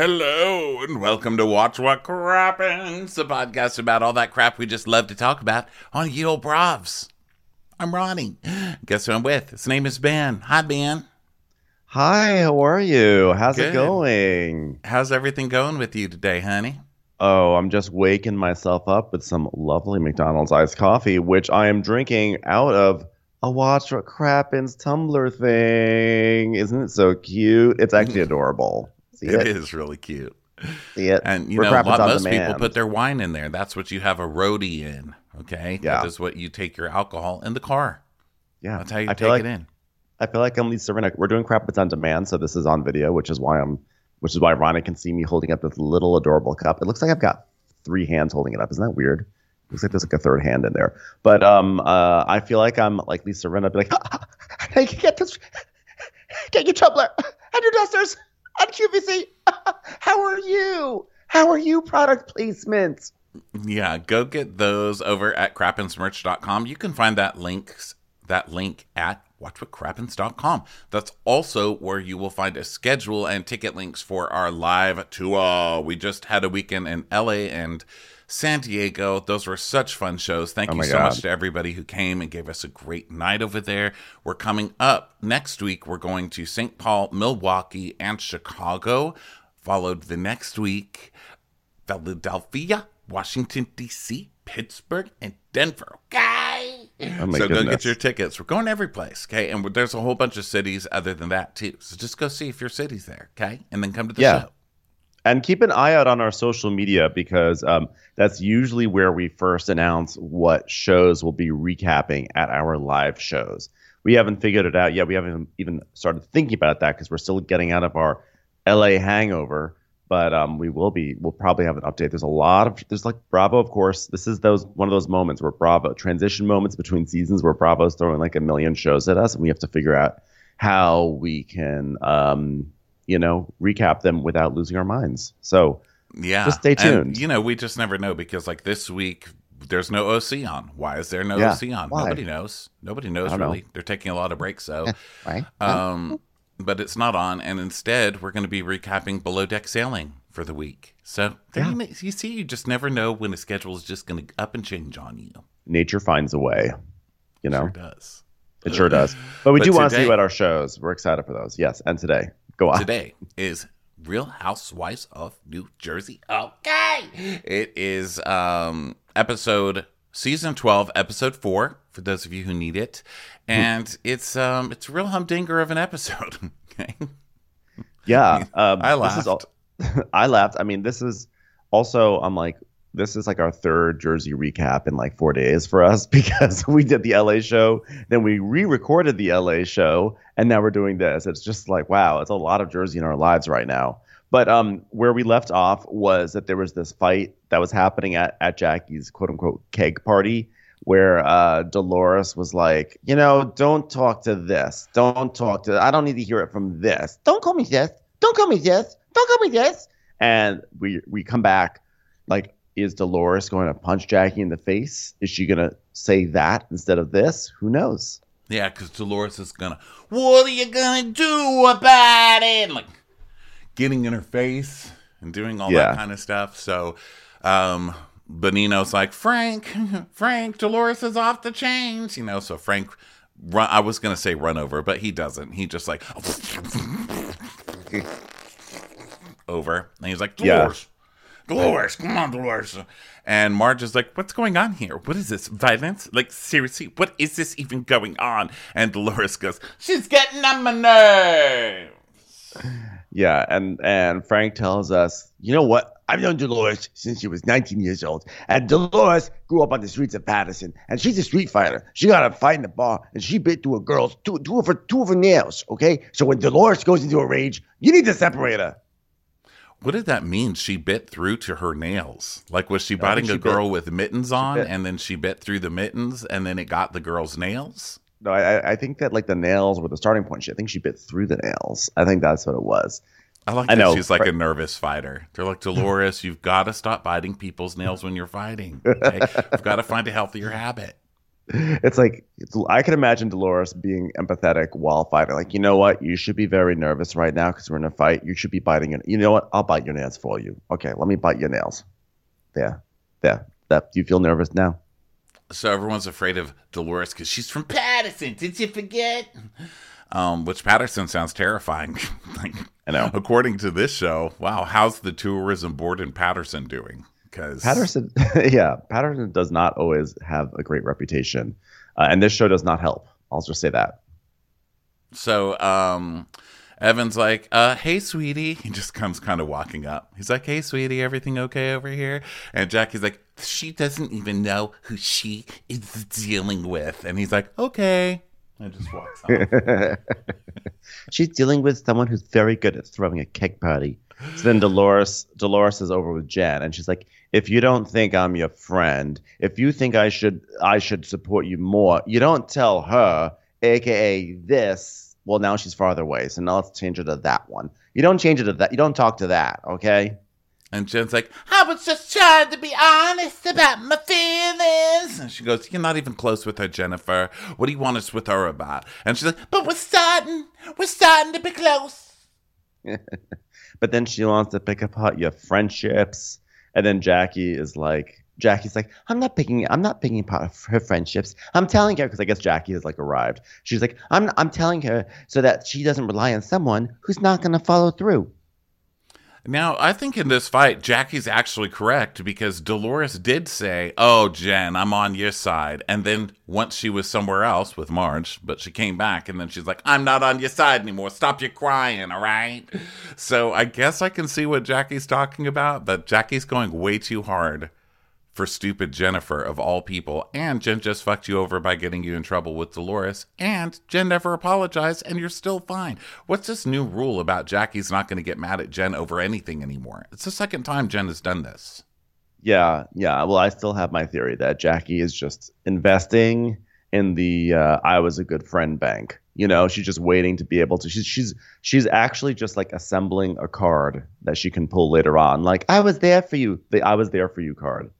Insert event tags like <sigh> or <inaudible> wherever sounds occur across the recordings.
Hello, and welcome to Watch What Crappens, the podcast about all that crap we just love to talk about on Ye Old Bravs. I'm Ronnie. Guess who I'm with? His name is Ben. Hi, Ben. Hi, how are you? How's Good. it going? How's everything going with you today, honey? Oh, I'm just waking myself up with some lovely McDonald's iced coffee, which I am drinking out of a Watch What Crappens tumbler thing. Isn't it so cute? It's actually <laughs> adorable. See It it? is really cute. See it? And you We're know, lot, most people put their wine in there. That's what you have a roadie in. Okay, Yeah. that is what you take your alcohol in the car. yeah. That's how you I take like, it in. I feel like I'm Lisa Rinna. We're doing Crappens on demand, so this is on video, which is why I'm, which is why Ronnie can see me holding up this little adorable cup. It looks like I've got three hands holding it up. Isn't that weird? Looks like there's like a third hand in there. But um, uh, I feel like I'm like Lisa Rinna, be like, <laughs> hey, get this, get your tumbler and your dusters and <laughs> QVC. How are you? How are you? Product placements? Yeah, go get those over at crappensmerch.com. You can find that links that link at watchwhatcrappens.com. That's also where you will find a schedule and ticket links for our live tour. We just had a weekend in LA and San Diego. Those were such fun shows. Thank Oh you so God. much to everybody who came and gave us a great night over there. We're coming up next week. We're going to St. Paul, Milwaukee, and Chicago. Followed the next week, Philadelphia, Washington, D.C., Pittsburgh, and Denver. Okay. Oh so go get your tickets. We're going every place. Okay. And there's a whole bunch of cities other than that, too. So just go see if your city's there. Okay. And then come to the Yeah. show. And keep an eye out on our social media because um, that's usually where we first announce what shows we'll be recapping at our live shows. We haven't figured it out yet. We haven't even started thinking about that because we're still getting out of our LA hangover. But um, we will be. We'll probably have an update. There's a lot of. There's like Bravo, of course. This is those one of those moments where Bravo transition moments between seasons where Bravo's throwing like a million shows at us, and we have to figure out how we can, um, you know, recap them without losing our minds. So Yeah. Just stay And, tuned. you know, we just never know because, like, this week, there's no OC on. Why is there no Yeah. OC on? Why? Nobody knows. Nobody knows, don't know. really. They're taking a lot of breaks, so. <laughs> right. Um, but it's not on, and instead we're going to be recapping below deck sailing for the week. So Yeah. you, you see, you just never know when a schedule is just going to up and change on you. Nature finds a way. You know, Sure does. it sure does. But we But do want to see you at our shows. We're excited for those. Yes, and today, go on. Today is Real Housewives of New Jersey. Okay, it is um episode season twelve, episode four for those of you who need it, and it's um it's a real humdinger of an episode. <laughs> okay, Yeah, <laughs> um, I This is laughed. all, <laughs> I laughed. I mean, this is also. I'm like, this is like our third Jersey recap in like four days for us <laughs> because we did the LA show, then we re-recorded the LA show, and now we're doing this. It's just like, wow, it's a lot of Jersey in our lives right now. But um, where we left off was that there was this fight that was happening at at Jackie's quote unquote keg party. Where uh, Dolores was like, you know, don't talk to this. Don't talk to. I don't need to hear it from this. Don't call me this. Don't call me this. Don't call me this. And we we come back, like, is Dolores going to punch Jackie in the face? Is she going to say that instead of this? Who knows? yeah, because Dolores is gonna. What are you gonna do about it? Like getting in her face and doing all Yeah. that kind of stuff. So, um, Benino's like, Frank, <laughs> Frank, Dolores is off the chains, you know. So Frank, run, I was gonna say run over, but he doesn't. He just like <laughs> over, and he's like, Yeah. Dolores, come on, Dolores. And Marge is like, what's going on here? What is this violence? Like seriously, what is this even going on? And Dolores goes, she's getting on my nerves. Yeah, and and Frank tells us, you know what? I've known Dolores since she was 19 years old, and Dolores grew up on the streets of Paterson, and she's a street fighter. She got a fight in the bar, and she bit two of girls, two, two of her, two of her nails. Okay, so when Dolores goes into a rage, you need to separate her. What did that mean? She bit through to her nails. Like was she biting she a bit- girl with mittens on, and then she bit through the mittens, and then it got the girl's nails? No, I, I think that like the nails were the starting point. She, I think she bit through the nails. I think that's what it was. I like I that know, she's like a nervous fighter. They're like <laughs> Dolores, you've got to stop biting people's nails when you're fighting. Okay? you've got to find a healthier habit. It's like I can imagine Dolores being empathetic while fighting. Like, you know what? You should be very nervous right now because we're in a fight. You should be biting your. You know what? I'll bite your nails for you. Okay, let me bite your nails. There, there. That you feel nervous now? So everyone's afraid of Dolores because she's from Paterson. Did you forget? Um, which Paterson sounds terrifying. <laughs> like, I know. According to this show, wow, how's the tourism board in Paterson doing? Because Paterson, <laughs> yeah, Paterson does not always have a great reputation, uh, and this show does not help. I'll just say that. So, um, Evan's like, uh, hey, sweetie. <laughs> He just comes kind of walking up. He's like, hey, sweetie, everything okay over here? And Jackie's like, she doesn't even know who she is dealing with. And he's like, okay. And just walks off. <laughs> She's dealing with someone who's very good at throwing a keg party. So then Dolores Dolores is over with Jen and she's like, if you don't think I'm your friend, if you think I should I should support you more, you don't tell her, aka this. Well, now she's farther away, so now let's change it to that one. You don't change it to that. You don't talk to that, okay? And Jen's like, I was just trying to be honest about my feelings. And she goes, You're not even close with her, Jennifer. What do you want us with her about? And she's like, But we're starting. We're starting to be close. <laughs> but then she wants to pick apart your friendships. And then Jackie is like, Jackie's like, I'm not picking, I'm not picking apart her friendships. I'm telling her because I guess Jackie has like arrived. She's like, I'm, I'm telling her so that she doesn't rely on someone who's not to follow through. Now, I think in this fight, Jackie's actually correct because Dolores did say, Oh, Jen, I'm on your side. And then once she was somewhere else with Marge, but she came back and then she's like, I'm not on your side anymore. Stop your crying, all right? So I guess I can see what Jackie's talking about, but Jackie's going way too hard for stupid Jennifer of all people. And Jen just fucked you over by getting you in trouble with Dolores. And Jen never apologized, and you're still fine. What's this new rule about Jackie's not going to get mad at Jen over anything anymore? It's the second time Jen has done this. Yeah, yeah. Well, I still have my theory that Jackie is just investing in the uh, "I was a good friend" bank. You know, she's just waiting to be able to. She's she's she's actually just like assembling a card that she can pull later on. Like, I was there for you. The "I was there for you" card.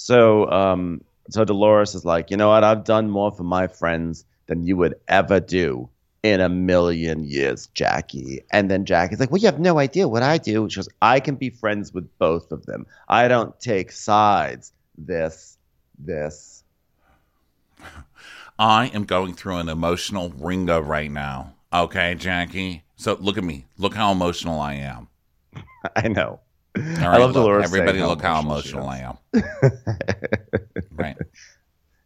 So, um, so Dolores is like, you know what? I've done more for my friends than you would ever do in a million years, Jackie. And then Jackie's like, well, you have no idea what I do. She goes, I can be friends with both of them. I don't take sides. This, this. I am going through an emotional ringer right now. Okay, Jackie. So look at me. Look how emotional I am. <laughs> I know. Right, I love look, Dolores. Everybody, look how emotional, I am. <laughs> right.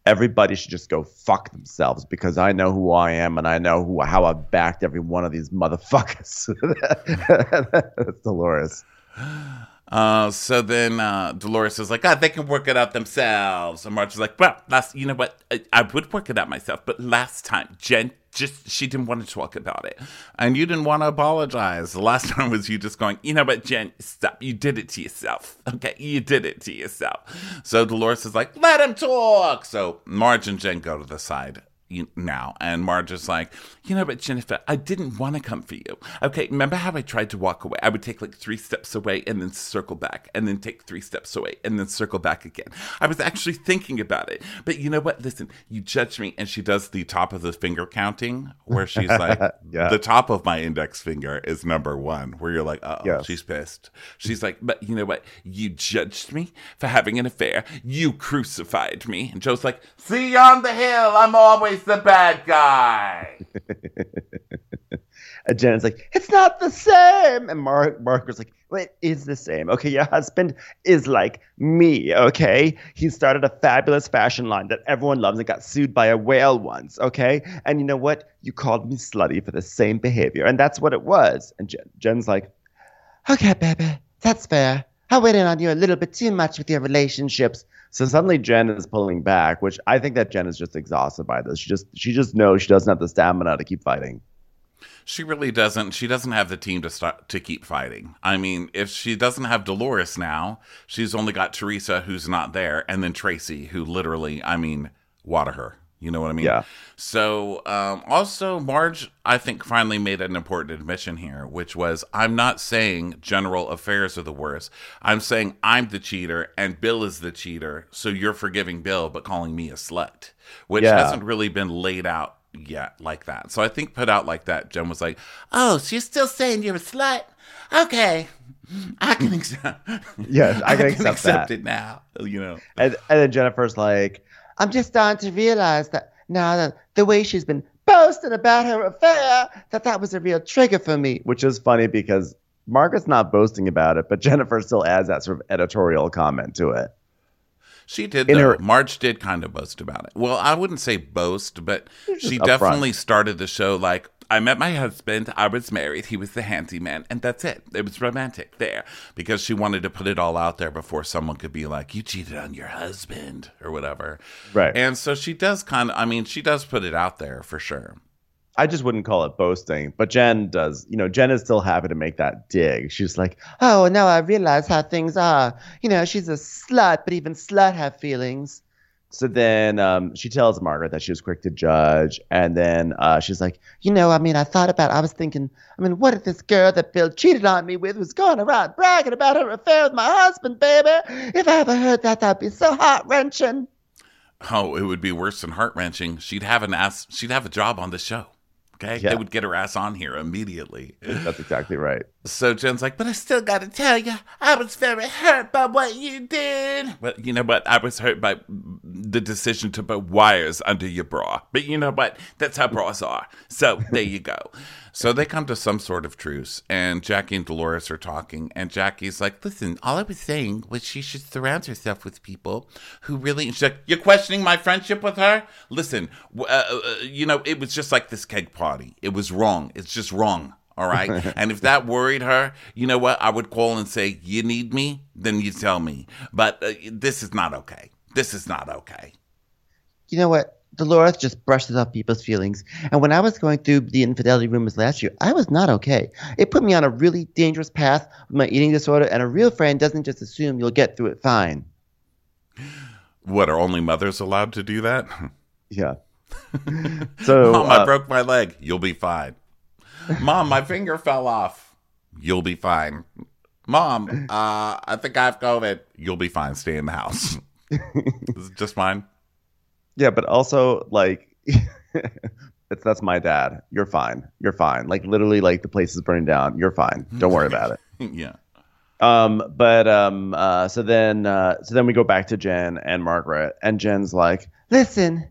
Everybody should just go fuck themselves because I know who I am and I know who how I've backed every one of these motherfuckers. <laughs> That's Dolores. <sighs> <laughs> Uh, so then uh, Dolores is like, God, they can work it out themselves. And Marge is like, well, last, you know what? I, I would work it out myself, but last time, Jen just she didn't want to talk about it. And you didn't want to apologize. The last <laughs> time was you just going you know what jen stop. You did it to yourself <laughs> okay? You did it to yourself. So dolores is like let him talk. So marge and jen go to the side now. And Marge is like, you know, but Jennifer, I didn't want to come for you. Okay, remember how I tried to walk away? I would take like three steps away and then circle back, and then take three steps away and then circle back again. I was actually thinking about it. But you know what? Listen, you judge me. And she does the top of the finger counting where she's like, <laughs> yeah. the top of my index finger is number one, where you're like, oh, yes. she's pissed. She's like, but you know what? You judged me for having an affair. You crucified me. And Joe's like, see you on the hill. I'm always the bad guy. <laughs> and like, it's not the same. And Mark, Mark was like, well, it is the same. Okay, your husband is like me, okay? He started a fabulous fashion line that everyone loves and got sued by a whale once, okay? And you know what? You called me slutty for the same behavior. And that's what it was. And Jen, Jen's like, okay, baby, that's fair. I went in on you a little bit too much with your relationships. So suddenly Jen is pulling back, which I think that Jen is just exhausted by this. She just she just knows she doesn't have the stamina to keep fighting. She really doesn't. She doesn't have the team to start to keep fighting. I mean, if she doesn't have Dolores now, she's only got Teresa who's not there, and then Traci who literally, I mean, water her. You know what I mean? Yeah. So, um, also, Marge, I think, finally made an important admission here, which was I'm not saying general affairs are the worst. I'm saying I'm the cheater and Bill is the cheater. So you're forgiving Bill, but calling me a slut, which Yeah. hasn't really been laid out yet like that. So I think put out like that, Jen was like, oh, she's still saying you're a slut? Okay. I can accept. <laughs> Yeah, I <laughs> can accept that. it now. You know. And, and then Jennifer's like, I'm just starting to realize that now that the way she's been boasting about her affair, that that was a real trigger for me. Which is funny because Margaret's not boasting about it, but <laughs> Jennifer still adds that sort of editorial comment to it. She did. In though. her- Marge did kind of boast about it. Well, I wouldn't say boast, but she upfront. definitely started the show like, I met my husband, I was married, he was the handyman, and that's it. It was romantic there because she wanted to put it all out there before someone could be like, you cheated on your husband or whatever. Right. And so she does kind of, I mean, she does put it out there for sure. I just wouldn't call it boasting, but Jen does. You know, Jen is still happy to make that dig. She's like, "Oh, now I realize how things are. You know, she's a slut, but even slut have feelings." So then um, she tells Margaret that she was quick to judge, and then uh, she's like, "You know, I mean, I thought about. I was thinking, I mean, what if this girl that Bill cheated on me with was going around bragging about her affair with my husband, baby? If I ever heard that, that'd be so heart wrenching." Oh, it would be worse than heart wrenching. She'd have an ass, she'd have a job on the show. Okay. Yeah. They would get her ass on here immediately. That's exactly right. So Jen's like, but I still got to tell you, I was very hurt by what you did. But you know what? I was hurt by the decision to put wires under your bra. But you know what? That's how bras are. So there you go. So they come to some sort of truce, and Jackie and Dolores are talking, and Jackie's like, listen, all I was saying was she should surround herself with people who really. She's like, you're questioning my friendship with her? Listen, uh, uh, you know, it was just like this keg party. It was wrong. It's just wrong. All right. <laughs> and if that worried her, you know what? I would call and say, You need me? Then you tell me. But uh, this is not okay. This is not okay. you know what? Dolores just brushes off people's feelings. And when I was going through the infidelity rumors last year, I was not okay. It put me on a really dangerous path with my eating disorder, and a real friend doesn't just assume you'll get through it fine. What are only mothers allowed to do that? <laughs> Yeah. <laughs> so, Mom, I uh, broke my leg. You'll be fine. Mom, my <laughs> finger fell off. You'll be fine. Mom, uh, I think I have COVID. You'll be fine. Stay in the house. Is it just fine? Yeah, but also, like, <laughs> that's my dad. You're fine. You're fine. Like, literally, like, the place is burning down. You're fine. Don't worry about it. <laughs> yeah. Um, but um, uh, so then, uh, so then we go back to Jen and Margaret, and Jen's like, "Listen,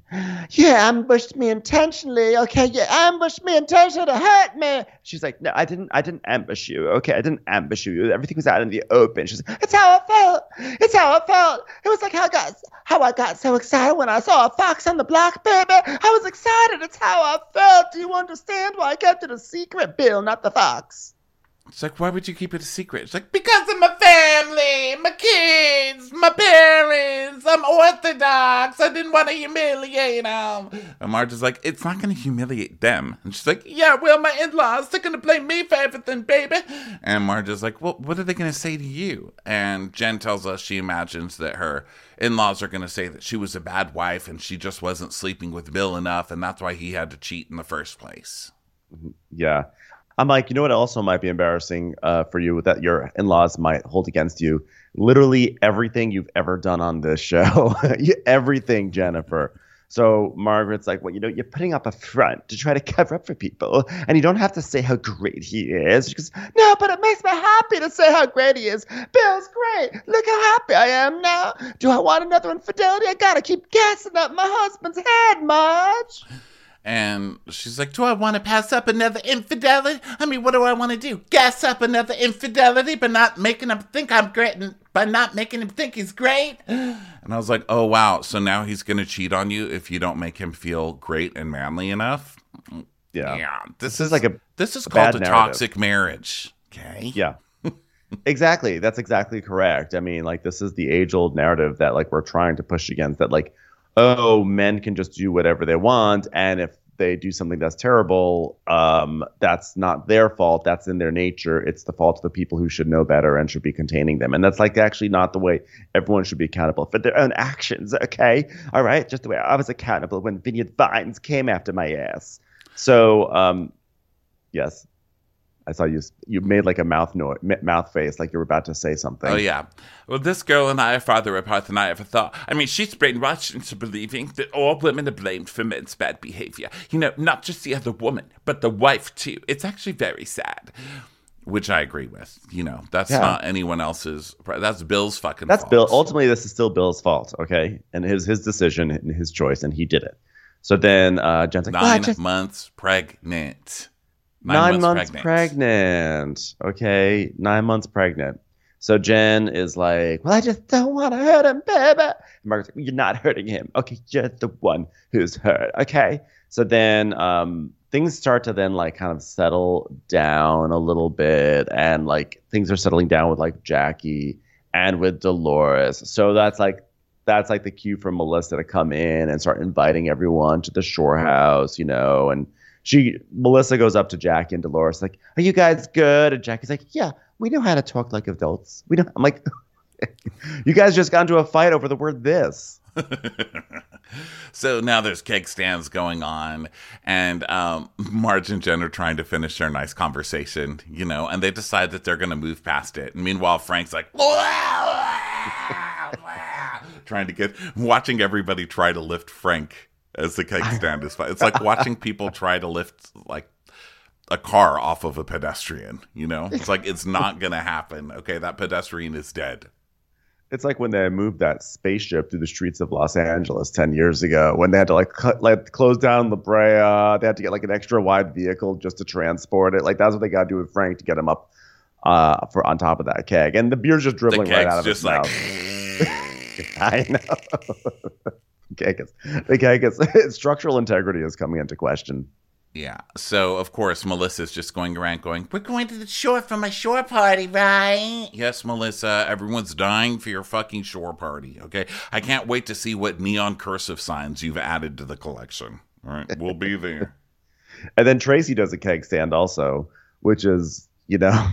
you ambushed me intentionally. Okay, you ambushed me intentionally to hurt me." She's like, "No, I didn't. I didn't ambush you. Okay, I didn't ambush you. Everything was out in the open." She's like, "It's how I felt. It's how I felt. It was like how I got, how I got so excited when I saw a fox on the block, baby. I was excited. It's how I felt. Do you understand why I kept it a secret, Bill, not the fox?" It's like, why would you keep it a secret? It's like, because of my family, my kids, my parents. I'm Orthodox. I didn't want to humiliate them. And Marge is like, it's not going to humiliate them. And she's like, yeah, well, my in laws, they're going to blame me for everything, baby. And Marge is like, well, what are they going to say to you? And Jen tells us she imagines that her in laws are going to say that she was a bad wife and she just wasn't sleeping with Bill enough. And that's why he had to cheat in the first place. Yeah. I'm like, you know what also might be embarrassing uh, for you that your in laws might hold against you? Literally everything you've ever done on this show. <laughs> Everything, Jennifer. So Margaret's like, well, you know, you're putting up a front to try to cover up for people, and you don't have to say how great he is. She goes, no, but it makes me happy to say how great he is. Bill's great. Look how happy I am now. Do I want another infidelity? I gotta keep gassing up my husband's head, Marge. And she's like, Do I want to pass up another infidelity? I mean, what do I want to do? Gas up another infidelity, but not making him think I'm great, and by not making him think he's great? And I was like, Oh, wow. So now he's going to cheat on you if you don't make him feel great and manly enough? Yeah. This, This is like a This is bad called a narrative. toxic marriage. Okay. Yeah. <laughs> exactly. That's exactly correct. I mean, like this is the age old narrative that like we're trying to push against that like, oh, men can just do whatever they want. And if they do something that's terrible, um, that's not their fault. That's in their nature. It's the fault of the people who should know better and should be containing them. And that's like actually not the way everyone should be accountable for their own actions. Okay, all right, just the way I was accountable when Vineyard Vines came after my ass. So, um, yes. I saw you. You made like a mouth noise, mouth face, like you were about to say something. Oh yeah. Well, this girl and I are farther apart than I ever thought. I mean, she's brainwashed into believing that all women are blamed for men's bad behavior. You know, not just the other woman, but the wife too. It's actually very sad. Which I agree with. You know, that's yeah. not anyone else's. That's Bill's fucking. That's fault. Bill. Ultimately, this is still Bill's fault. Okay, and his his decision and his choice, and he did it. So then uh, Jen's like, nine just... months pregnant. Nine, Nine months, months pregnant. pregnant. Okay, nine months pregnant. So Jen is like, "Well, I just don't want to hurt him, baby." And Margaret's like, "You're not hurting him. Okay, you're the one who's hurt." Okay. So then um, things start to then like kind of settle down a little bit, and like things are settling down with like Jackie and with Dolores. So that's like that's like the cue for Melissa to come in and start inviting everyone to the shore house, you know, and she Melissa goes up to Jackie and Dolores like, "Are you guys good?" And Jackie's like, "Yeah, we know how to talk like adults. We know." I'm like, <laughs> "You guys just got into a fight over the word this." <laughs> so now there's keg stands going on, and um, Marge and Jen are trying to finish their nice conversation, you know, and they decide that they're going to move past it. And meanwhile, Frank's like, trying to get, watching everybody try to lift Frank as the cake stand is fine. It's like watching people <laughs> try to lift like a car off of a pedestrian, you know? It's like it's not <laughs> going to happen. Okay, that pedestrian is dead. It's like when they moved that spaceship through the streets of Los Angeles 10 years ago when they had to like cut, like close down La Brea, they had to get like an extra wide vehicle just to transport it. Like that's what they got to do with Frank to get him up uh, for on top of that keg. And the beer's just dribbling right out of his like... mouth. <laughs> I know. The Kagas. <laughs> structural integrity is coming into question. Yeah. So of course Melissa's just going around going, "We're going to the shore for my shore party, right?" Yes, Melissa. Everyone's dying for your fucking shore party. Okay. I can't wait to see what neon cursive signs you've added to the collection. All right, we'll be there. <laughs> and then Traci does a keg stand also, which is you know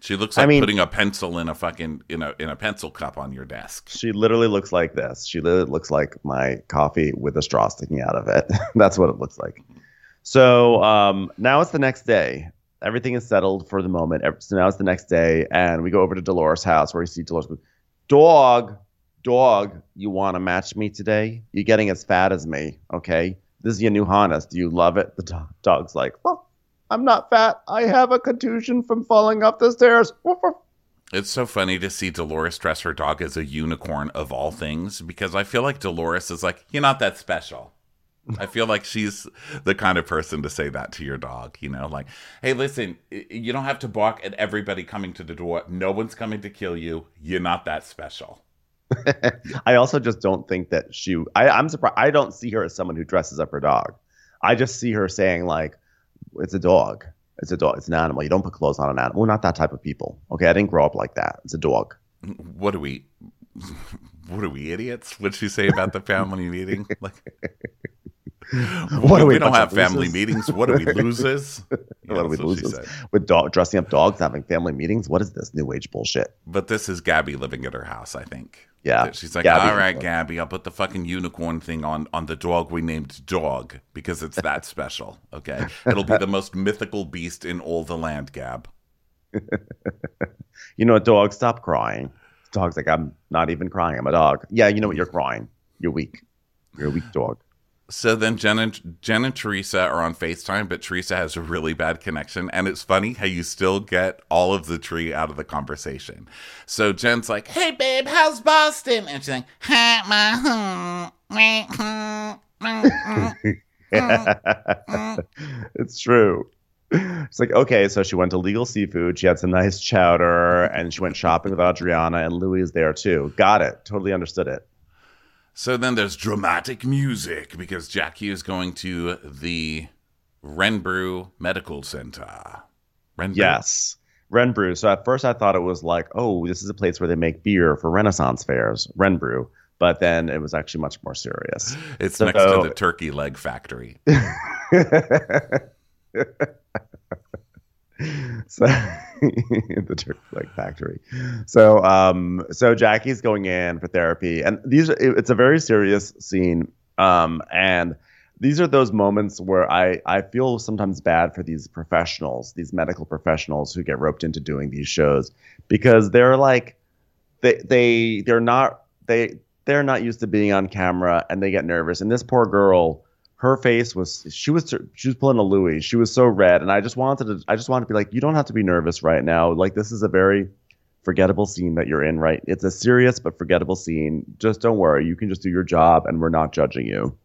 she looks like I mean, putting a pencil in a fucking in a in a pencil cup on your desk. She literally looks like this. She literally looks like my coffee with a straw sticking out of it. <laughs> That's what it looks like. So um, now it's the next day. Everything is settled for the moment. So now it's the next day, and we go over to Dolores' house where we see Dolores. Dog, dog, you want to match me today? You're getting as fat as me, okay? This is your new harness. Do you love it? The dog's like, well, I'm not fat. I have a contusion from falling up the stairs. It's so funny to see Dolores dress her dog as a unicorn of all things because I feel like Dolores is like, you're not that special. I feel like she's the kind of person to say that to your dog, you know, like, hey, listen, you don't have to bark at everybody coming to the door. No one's coming to kill you. You're not that special. <laughs> I also just don't think that she, I, I'm surprised. I don't see her as someone who dresses up her dog. I just see her saying, like, it's a dog. It's a dog. It's an animal. You don't put clothes on an animal. We're not that type of people. Okay, I didn't grow up like that. It's a dog. What are we? <laughs> What are we idiots? What'd she say about the family <laughs> meeting? Like, what we, we don't have family meetings. What are we <laughs> losers? Yeah, what are we losers? With dog, dressing up dogs, having family meetings. What is this new age bullshit? But this is Gabby living at her house. I think. Yeah. She's like, Gabby. all right, Gabby, I'll put the fucking unicorn thing on on the dog we named Dog because it's that special. Okay. It'll be the most mythical beast in all the land, Gab. <laughs> you know, dog, stop crying. The dog's like, I'm not even crying. I'm a dog. Yeah, you know what? You're crying. You're weak. You're a weak dog. So then Jen and Jen and Teresa are on FaceTime, but Teresa has a really bad connection. And it's funny how you still get all of the tree out of the conversation. So Jen's like, Hey babe, how's Boston? And she's like, <laughs> It's true. It's like, okay, so she went to Legal Seafood. She had some nice chowder and she went shopping with Audriana and Luis is there too. Got it. Totally understood it. So then there's dramatic music because Jackie is going to the Renbrew Medical Center. Renbrew? Yes. Renbrew. So at first I thought it was like, oh, this is a place where they make beer for Renaissance fairs, Renbrew. but then it was actually much more serious. It's so, next to the turkey leg factory. <laughs> <laughs> so <laughs> the leg factory. So um so Jackie's going in for therapy and these are, it's a very serious scene um and these are those moments where I, I feel sometimes bad for these professionals, these medical professionals who get roped into doing these shows because they're like they they they're not they they're not used to being on camera and they get nervous. And this poor girl, her face was she was she was pulling a Luis. She was so red, and I just wanted to I just wanted to be like, you don't have to be nervous right now. Like this is a very forgettable scene that you're in. Right, it's a serious but forgettable scene. Just don't worry. You can just do your job, and we're not judging you.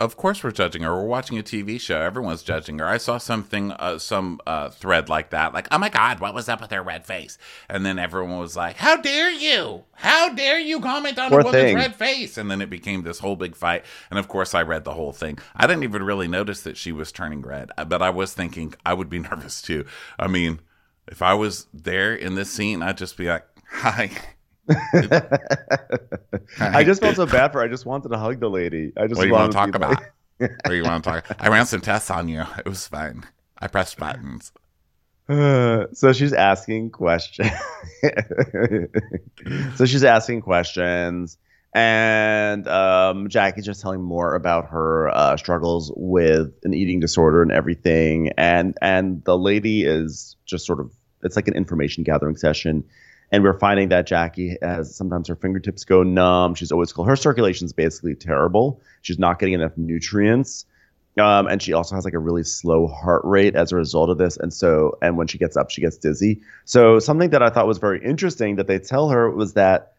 Of course, we're judging her. We're watching a TV show. Everyone's judging her. I saw something, uh, some uh, thread like that, like, "Oh my God, what was up with her red face?" And then everyone was like, "How dare you? How dare you comment on Poor a woman's thing. red face?" And then it became this whole big fight. And of course, I read the whole thing. I didn't even really notice that she was turning red, uh, but I was thinking I would be <laughs> nervous too. I mean, if I was there in this scene, I'd just be like, <laughs> "Hi." <laughs> I just felt so bad for. Her. I just wanted to hug the lady. I just. What do you want to talk about? <laughs> what do you want to talk? I ran some tests on you. It was fine. I pressed buttons. Uh, <sighs> so she's asking questions. <laughs> so she's asking questions, and um, Jackie's just telling more about her uh, struggles with an eating disorder and everything. And and the lady is just sort of it's like an information gathering session and we're finding that Jackie has sometimes her fingertips go numb. She's always cold. Her circulation is basically terrible. She's not getting enough nutrients. Um, and she also has like a really slow heart rate as a result of this. And so, and when she gets up, she gets dizzy. So, something that I thought was very interesting that they tell her was that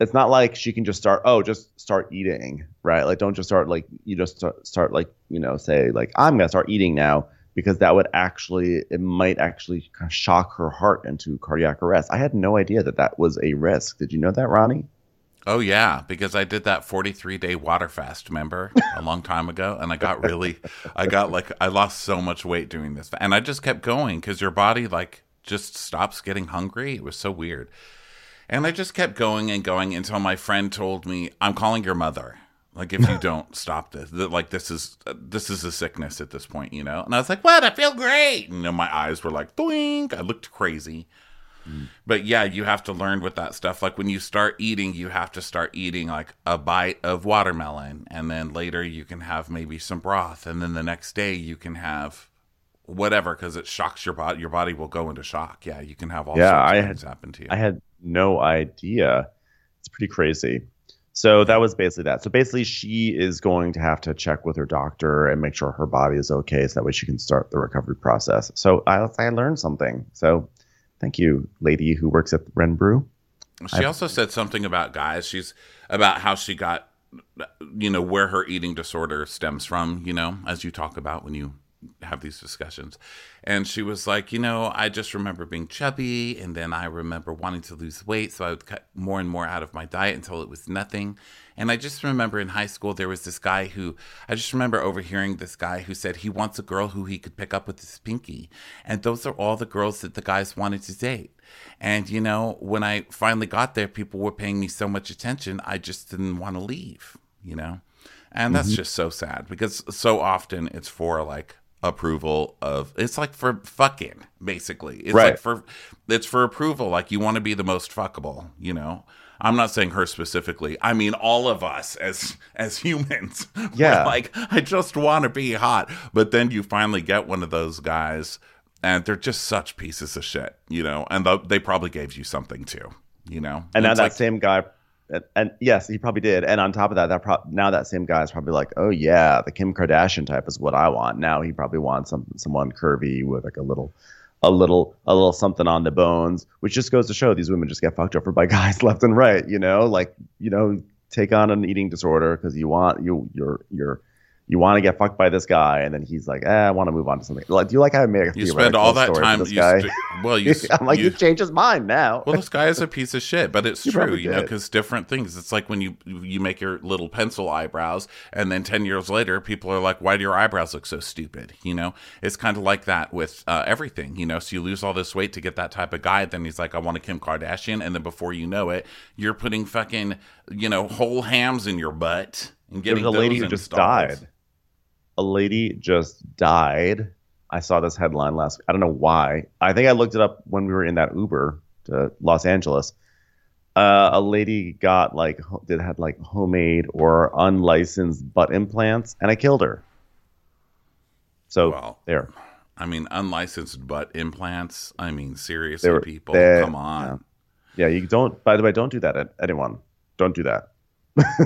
it's not like she can just start, oh, just start eating, right? Like, don't just start, like, you just start, start like, you know, say, like, I'm going to start eating now because that would actually it might actually kind of shock her heart into cardiac arrest. I had no idea that that was a risk. Did you know that, Ronnie? Oh yeah, because I did that 43 day water fast, remember, a long time ago, and I got really, I got like, I lost so much weight doing this, and I just kept going because your body like just stops getting hungry. It was so weird, and I just kept going and going until my friend told me, "I'm calling your mother." Like if you <laughs> don't stop this, like this is this is a sickness at this point, you know. And I was like, "What? I feel great." And, you know, my eyes were like, "Doink!" I looked crazy. Mm. But yeah, you have to learn with that stuff. Like when you start eating, you have to start eating like a bite of watermelon, and then later you can have maybe some broth, and then the next day you can have whatever because it shocks your body. Your body will go into shock. Yeah, you can have all yeah, sorts of I things had, happen to you. I had no idea. It's pretty crazy. So that was basically that. So basically, she is going to have to check with her doctor and make sure her body is okay, so that way she can start the recovery process. So I, I learned something. So thank you, lady who works at Ren Brew. She i also said something about guys. She's about how she got, you know, where her eating disorder stems from. You know, as you talk about when you have these discussions. And she was like, you know, I just remember being chubby and then I remember wanting to lose weight. So I would cut more and more out of my diet until it was nothing. And I just remember in high school, there was this guy who, I just remember overhearing this guy who said he wants a girl who he could pick up with his pinky. And those are all the girls that the guys wanted to date. And, you know, when I finally got there, people were paying me so much attention, I just didn't want to leave, you know? And that's mm-hmm. just so sad because so often it's for like approval of it's like for fucking basically. It's right. like for it's for approval like you want to be the most fuckable you know? I'm not saying her specifically. I mean all of us as as humans. <laughs> Yeah. like i just want to be hot. But then you finally get one of those guys and they're just such pieces of shit you know? And they probably gave you something too you know? And now that like, same guy and, and, yes, he probably did. And on top of that, that pro- now that same guy is probably like, oh yeah, the Kim Kardashian type is what I want. Now he probably wants some someone curvy with like a little, a little, a little something on the bones, which just goes to show these women just get fucked over by <laughs> guys left and right. You know, like you know, take on an eating disorder because you want you you're you're you want to get fucked by this guy, and then he's like, eh, I want to move on to something. Like, do you like how I made a You spend all that time. This You guy? st- well, <laughs> you. I'm like, you, you changed his mind now. well, this guy is a <laughs> piece of shit, but it's You true, you know, because different things. It's like when you you make your little pencil eyebrows, and then ten years later, people are like, "Why do your eyebrows look so stupid?" You know, it's kind of like that with uh, everything. You know, so you lose all this weight to get that type of guy. Then he's like, "I want a Kim Kardashian," and then before you know it, you're putting fucking you know whole hams in your butt and There getting was a lady who just died. A lady just died. I saw this headline last week. I don't know why. I think I looked it up when we were in that Uber to Los Angeles. Uh, a lady got like that had like homemade or unlicensed butt implants, and I killed her. So Well, there, I mean, unlicensed butt implants. I mean, seriously, were- people, they- come on. yeah. You don't. By the way, don't do that. at Anyone, don't do that.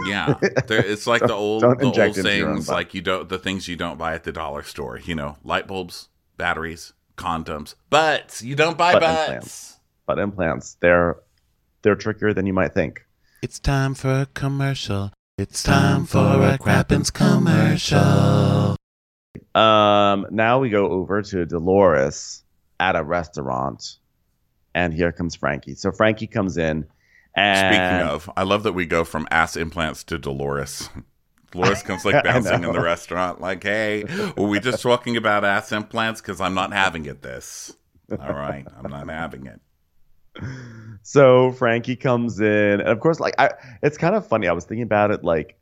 Yeah, there, it's like <laughs> the old, don't the old inject into sayings, like you don't the things you don't buy at the dollar store. You know, light bulbs, batteries, condoms, butts. You don't buy Butt butts. implants. Butt implants. They're they're trickier than you might think. It's time for a commercial. It's time for a Crappens commercial. Um, now we go over to Dolores at a restaurant, and here comes Frankie. So Frankie comes in, and Speaking of, I love that we go from ass implants to Dolores. <laughs> Dolores comes like bouncing in the restaurant, like, "Hey, were we just talking about ass implants? Because I'm not having it. This, all right, I'm not having it." so Frankie comes in, and of course, like I, it's kind of funny. I was thinking about it, like,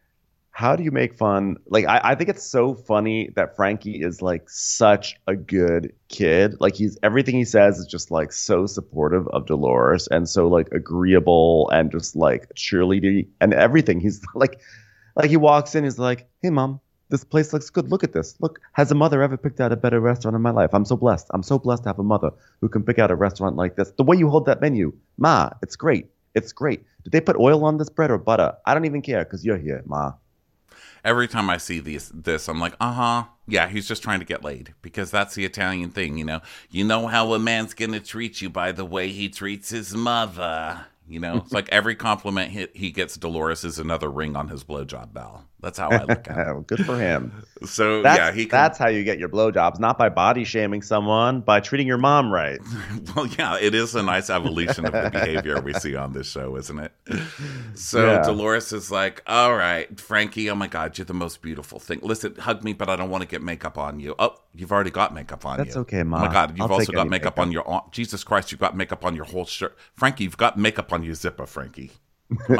how do you make fun? Like, I, I think it's so funny that Frankie is like such a good kid. Like, he's everything he says is just like so supportive of Dolores and so like agreeable and just like cheerleading and everything. He's <laughs> like, like he walks in, he's like, "Hey, mom." This place looks good. Look at this. Look, has a mother ever picked out a better restaurant in my life? I'm so blessed. I'm so blessed to have a mother who can pick out a restaurant like this. The way you hold that menu, Ma, it's great. It's great. Did they put oil on this bread or butter? I don't even care because you're here, Ma. Every time I see these, this, I'm like, uh huh. Yeah, he's just trying to get laid because that's the Italian thing, you know. You know how a man's gonna treat you by the way he treats his mother. You know, it's like every compliment he, he gets Dolores is another ring on his blowjob bell. That's how I look at it. <laughs> Good for him. So That's, yeah, he can, that's how you get your blowjobs, not by body shaming someone, by treating your mom right. <laughs> well, yeah, it is a nice evolution of the behavior we see on this show, isn't it? So Yeah. Dolores is like, "All right, Frankie, oh my God, you're the most beautiful thing. Listen, hug me, but I don't want to get makeup on you. Oh, you've already got makeup on That's you. okay, mom. Oh my God, you've I'll also got any makeup, on your arm. Jesus Christ, you've got makeup on your whole shirt. Frankie, you've got makeup on your zipper, Frankie. <laughs>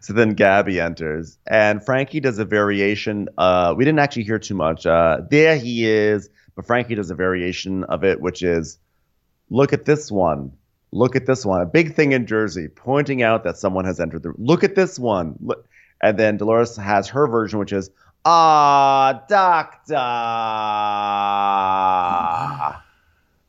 so then Gabby enters, and Frankie does a variation. Uh, we didn't actually hear too much. Uh, there he is, but Frankie does a variation of it, which is, look at this one. Look at this one. A big thing in Jersey, pointing out that someone has entered the. Look at this one. Look. And then Dolores has her version, which is, ah, doctor. <laughs>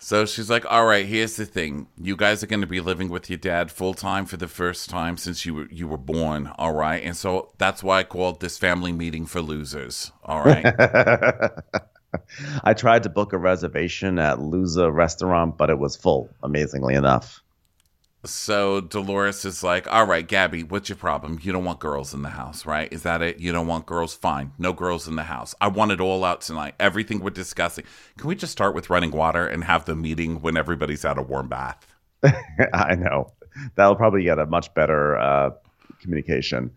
So she's like, "All right, here's the thing. You guys are going to be living with your dad full time for the first time since you were you were born. All right, and so that's why I called this family meeting for losers. All right." <laughs> I tried to book a reservation at Luza restaurant, but it was full, amazingly enough. So Dolores is like, "All right, Gabby, what's your problem? You don't want girls in the house, right? Is that it? You don't want girls? Fine, no girls in the house. I want it all out tonight. Everything we're discussing. Can we just start with running water and have the meeting when everybody's had a warm bath?" <laughs> I know. That'll probably get a much better uh, communication.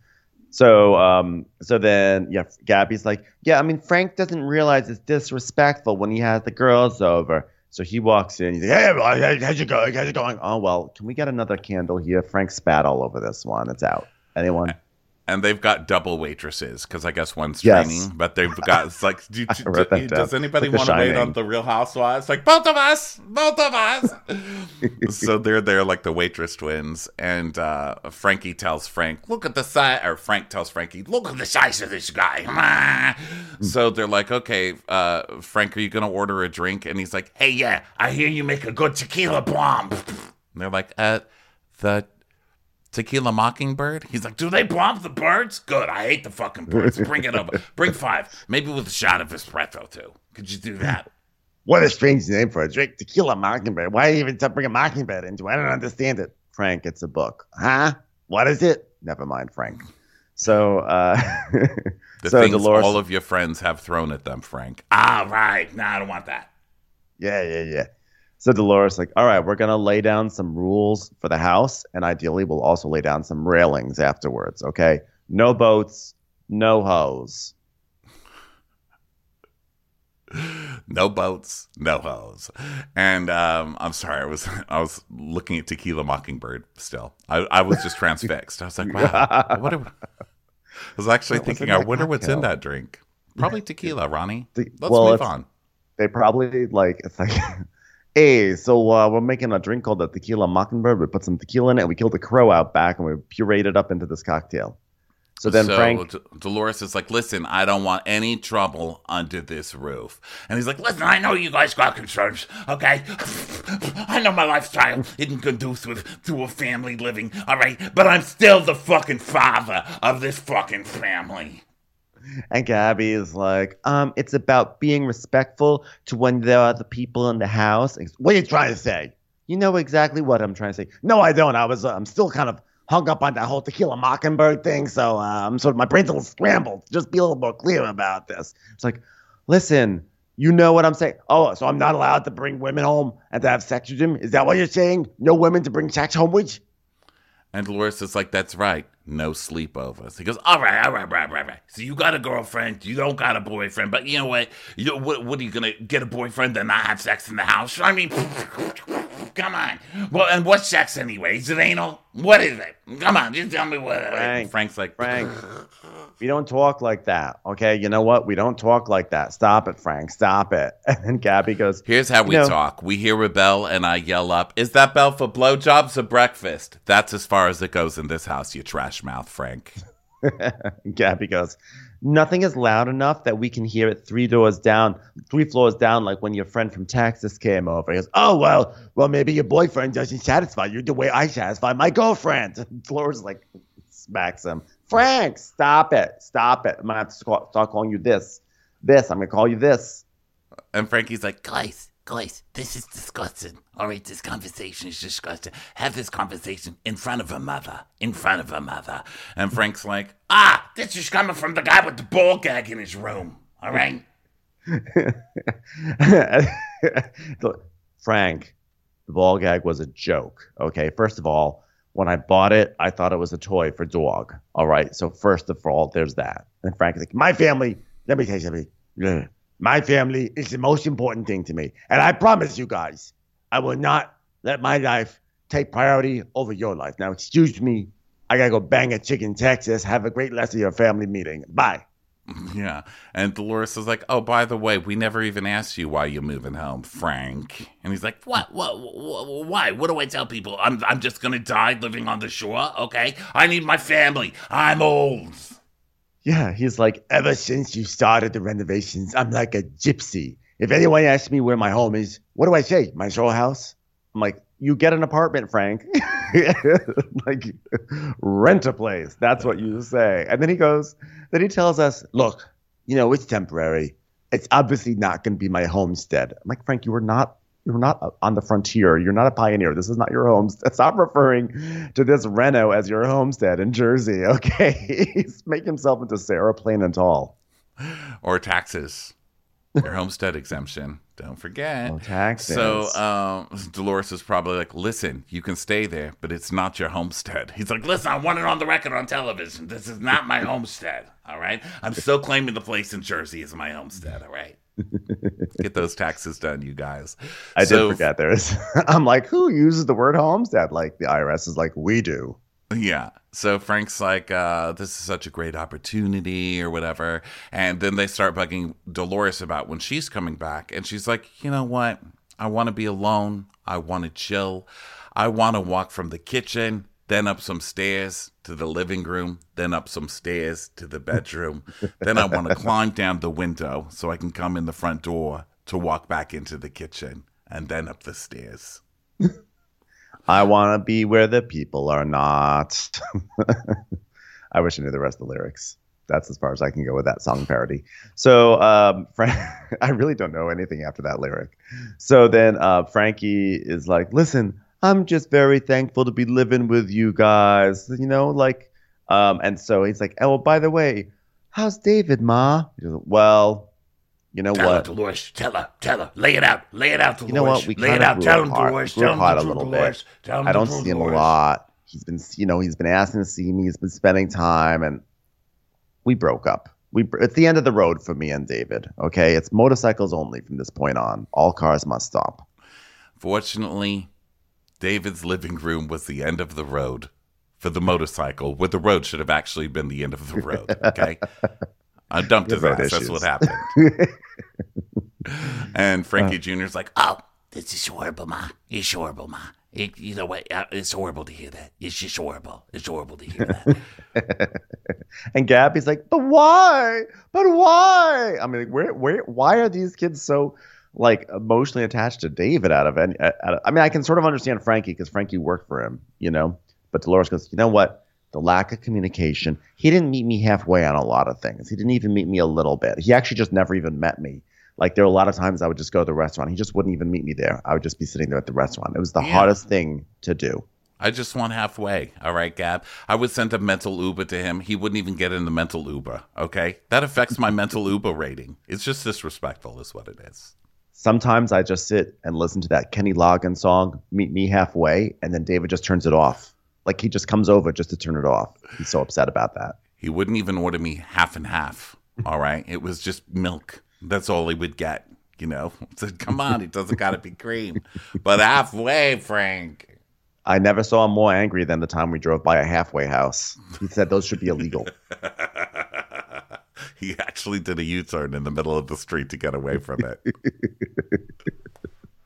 So, um, so then, yeah, Gabby's like, yeah, I mean, Frank doesn't realize it's disrespectful when he has the girls over. So he walks in. He's like, hey, how's it going? How's it going? Oh, well, can we get another candle here? Frank spat all over this one. It's out. Anyone? And they've got double waitresses because I guess one's Yes. training, but they've got it's like, do, do- <laughs> do- does anybody Like want to wait on the Real Housewives? Like both of us, both of us. <laughs> so they're there like the waitress twins, and uh, Frankie tells Frank, "Look at the size," or Frank tells Frankie, "Look at the size of this guy." <laughs> so they're like, "Okay, uh, Frank, are you gonna order a drink?" And he's like, "Hey, yeah, I hear you make a good tequila bomb." And they're like, "Uh, the." Tequila Mockingbird? He's like, do they bomb the birds? Good. I hate the fucking birds. Bring it over. <laughs> Bring five. Maybe with a shot of espresso too. Could you do that? What a strange name for a drink. Tequila Mockingbird. Why even bring a Mockingbird into it? I don't understand it. Frank, it's a book. Huh? What is it? Never mind, Frank. So, uh, <laughs> The so things Dolores, all of your friends have thrown at them, Frank. Ah, right. No, I don't want that. yeah, yeah, yeah. So Dolores like, all right, we're gonna lay down some rules for the house, and ideally, we'll also lay down some railings afterwards. Okay, no boats, no hoes. <laughs> no boats, no hoes. And um, I'm sorry, I was <laughs> I was looking at Tequila Mockingbird still. I, I was just transfixed. I was like, wow. <laughs> What are, I was actually thinking, in I wonder what's in that drink. Probably tequila, Ronnie. Let's well, move on. They probably like it's like, hey, so uh, we're making a drink called the Tequila Mockingbird. We put some tequila in it, and we killed a crow out back, and we pureed it up into this cocktail. So then Frank, D- Dolores is like, listen, I don't want any trouble under this roof. And he's like, listen, I know you guys got concerns, okay? <laughs> I know my lifestyle isn't conducive to a family living, all right? But I'm still the fucking father of this fucking family. And Gabby is like, um, it's about being respectful to when there are the people in the house. What are you trying to say? You know exactly what I'm trying to say. No, I don't. I was, uh, I'm still kind of hung up on that whole tequila mockingbird thing. So uh, I'm sort of, my brain's a little scrambled. Just be a little more clear about this. It's like, listen, you know what I'm saying? Oh, so I'm not allowed to bring women home and to have sex with them? Is that what you're saying? No women to bring sex home with? And Dolores is like, that's right. No sleepovers. He goes, all right, all right, right, right, right. So you got a girlfriend, you don't got a boyfriend, but you know what? You, what, what are you going to get a boyfriend and not have sex in the house? I mean, <laughs> come on. Well, and what's sex anyway? Is it anal? What is it? Come on, just tell me what. Frank, Frank's like, Frank, <laughs> we don't talk like that. Okay, you know what? We don't talk like that. Stop it, Frank. Stop it. <laughs> And Gabby goes, Here's how we know- talk. We hear a bell, and I yell up, "Is that bell for blowjobs or breakfast?" That's as far as it goes in this house. You trash mouth, Frank. <laughs> Gabby goes, nothing is loud enough that we can hear it three doors down, three floors down, like when your friend from Texas came over. He goes, oh well, well maybe your boyfriend doesn't satisfy you the way I satisfy my girlfriend. <laughs> And Dolores like smacks him. Frank, stop it, stop it. I'm gonna have to start calling you this, this. I'm gonna call you this. And Frankie's like, Guys, guys, this is disgusting. All right, this conversation is disgusting. Have this conversation in front of her mother. In front of her mother. and Frank's like, Ah, this is coming from the guy with the ball gag in his room. All right? <laughs> Frank, the ball gag was a joke. Okay, first of all, when I bought it, I thought it was a toy for dog. All right, so first of all, there's that. And Frank is like, my family. Let me tell you something. My family is the most important thing to me, and I promise you guys, I will not let my life take priority over your life. Now, excuse me. I gotta go bang a chick in Texas. Have a great rest of your family meeting. Bye. <laughs> Yeah. And Dolores is like, oh, by the way, we never even asked you why you're moving home, Frank. And he's like, What? What? what why? What do I tell people? I'm, I'm just going to die living on the shore, okay? I need my family. I'm old. Yeah, he's like, ever since you started the renovations, I'm like a gypsy. If anyone asks me where my home is, what do I say? My show house? I'm like, you get an apartment, Frank. <laughs> like, rent a place. That's what you say. And then he goes, then he tells us, look, you know, it's temporary. It's obviously not going to be my homestead. I'm like, Frank, you were not. You're not on the frontier. You're not a pioneer. This is not your homestead. <laughs> Stop referring to this Reno as your homestead in Jersey. <laughs> Okay, he's making himself into Sarah Plain and Tall. or taxes, your homestead exemption. Don't forget. Oh, taxes. So um, <laughs> Dolores is probably like, listen, you can stay there, but it's not your homestead. <laughs> He's like, Listen, I want it on the record on television. This is not my homestead, all right? I'm still claiming the place in Jersey is my homestead, all right? <laughs> get those taxes done, you guys. I So- did forget there's. I'm like, who uses the word homestead? Like the IRS is like, we do. Yeah. So Frank's like, uh, this is such a great opportunity or whatever. And then they start bugging Dolores about when she's coming back. And she's like, you know what? I want to be alone. I want to chill. I want to walk from the kitchen, then up some stairs to the living room, then up some stairs to the bedroom. then I want to <laughs> climb down the window so I can come in the front door to walk back into the kitchen and then up the stairs. <laughs> I want to be where the people are not. <laughs> I wish I knew the rest of the lyrics. That's as far as I can go with that song parody. So, um, Frank, <laughs> I really don't know anything after that lyric. So then uh, Frankie is like, listen, I'm just very thankful to be living with you guys. You know, like, Um, and so he's like, "Oh, by the way, how's David, Ma?" Goes, well, you know Tell what? her, Dolores. Tell her. Tell her. Lay it out. Lay it out, Dolores. You know what? We Lay it kinda out. grew Tell him, apart. Dolores. Grew Tell him apart the a truth, little bit. Dolores. Tell him I don't truth, see him a lot. He's been, you know, he's been asking to see me. He's been spending time, and we broke up. We it's the end of the road for me and David. Okay, it's motorcycles only from this point on. All cars must stop. Fortunately, David's living room was the end of the road for the motorcycle, where the road should have actually been the end of the road. Okay. <laughs> I dumped his ass. That's what happened. <laughs> and Frankie Jr.'s like, Oh, this is horrible, Ma. It's horrible, Ma. It, you know what? Uh, It's horrible to hear that. It's just horrible. It's horrible to hear that. <laughs> And Gabby's like, but why? But why? I mean, like, where, where, why are these kids so like emotionally attached to David? Out of any, out of, I mean, I can sort of understand Frankie because Frankie worked for him, you know. But Dolores goes, you know what? The lack of communication. He didn't meet me halfway on a lot of things. He didn't even meet me a little bit. He actually just never even met me. Like there were a lot of times I would just go to the restaurant. He just wouldn't even meet me there. I would just be sitting there at the restaurant. It was the Yeah. hardest thing to do. I just want halfway. All right, Gab. I would send a mental Uber to him. He wouldn't even get in the mental Uber. Okay. That affects my mental <laughs> Uber rating. It's just disrespectful, is what it is. Sometimes I just sit and listen to that Kenny Loggins song, Meet Me Halfway, and then David just turns it off. Like he just comes over just to turn it off. He's so upset about that. He wouldn't even order me half and half. All right. It was just milk. That's all he would get. You know, <laughs> I said, come on, it doesn't got to be cream, but halfway, Frank. I never saw him more angry than the time we drove by a halfway house. He said those should be illegal. <laughs> he actually did a U turn in the middle of the street to get away from it. <laughs>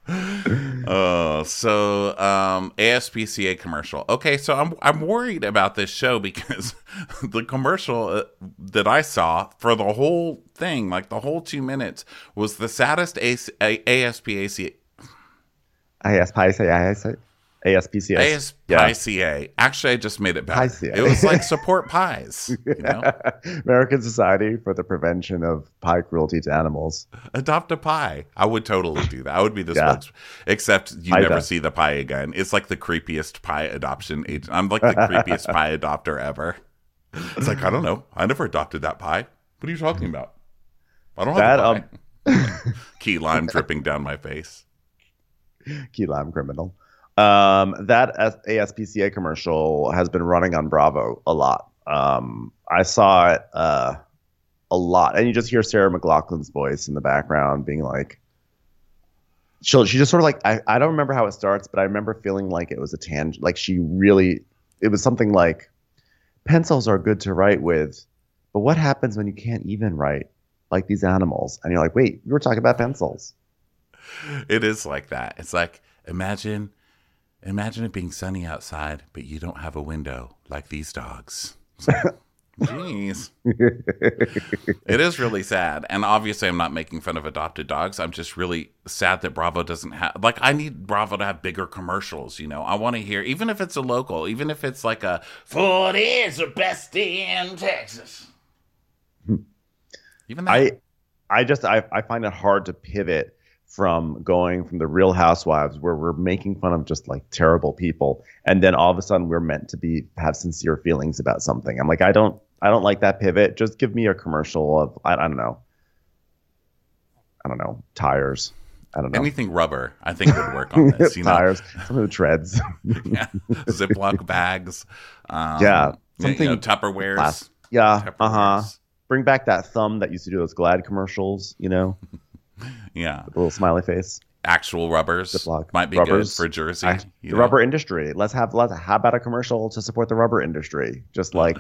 Oh, so um, ASPCA commercial. Okay, so I'm I'm worried about this show because <laughs> the commercial uh, that I saw for the whole thing, like the whole two minutes, was the saddest AS- A- ASPCA ASPCA. ASPCA. ASPCA. Actually, I just made it back. It was like support pies. You <laughs> know, American Society for the Prevention of Pie Cruelty to Animals. adopt a pie. I would totally do that. I would be the Yeah. Except you never see the pie again. It's like the creepiest pie adoption agent. I'm like the creepiest pie <laughs> adopter ever. It's like I don't know. I never adopted that pie. What are you talking about? I don't have That, a um. <laughs> Key lime dripping down my face. Key lime criminal. Um, that ASPCA commercial has been running on Bravo a lot. Um, I saw it uh, a lot, and you just hear Sarah McLachlan's voice in the background being like, she she just sort of like I, I don't remember how it starts, but I remember feeling like it was a tangent. Like she really, it was something like, pencils are good to write with, but what happens when you can't even write like these animals? And you're like, wait, we were talking about pencils. It is like that. It's like imagine imagine it being sunny outside, but you don't have a window like these dogs. <laughs> Jeez. it is really sad. And obviously I'm not making fun of adopted dogs. I'm just really sad that Bravo doesn't have like I need Bravo to have bigger commercials, you know. I want to hear even if it's a local, even if it's like a Ford is the best in Texas. Hmm. even that I I just I, I find it hard to pivot from going from the Real Housewives where we're making fun of just like terrible people, and then all of a sudden we're meant to be have sincere feelings about something. I'm like I don't I don't like that pivot. Just give me a commercial of I, I don't know I don't know tires. I don't know anything rubber, I think would work on this, <laughs> you know. tires. Some of the treads. <laughs> yeah. Ziploc bags. Um, Yeah, you know, something Tupperwares. Yeah. Uh huh. Bring back that thumb that used to do those Glad commercials. You know, <laughs> Yeah. the little smiley face. Actual rubbers Ziploc. might be Rubbers. good for Jersey. I- you the know? rubber industry. Let's have let's how about a commercial to support the rubber industry? Just <sighs> like,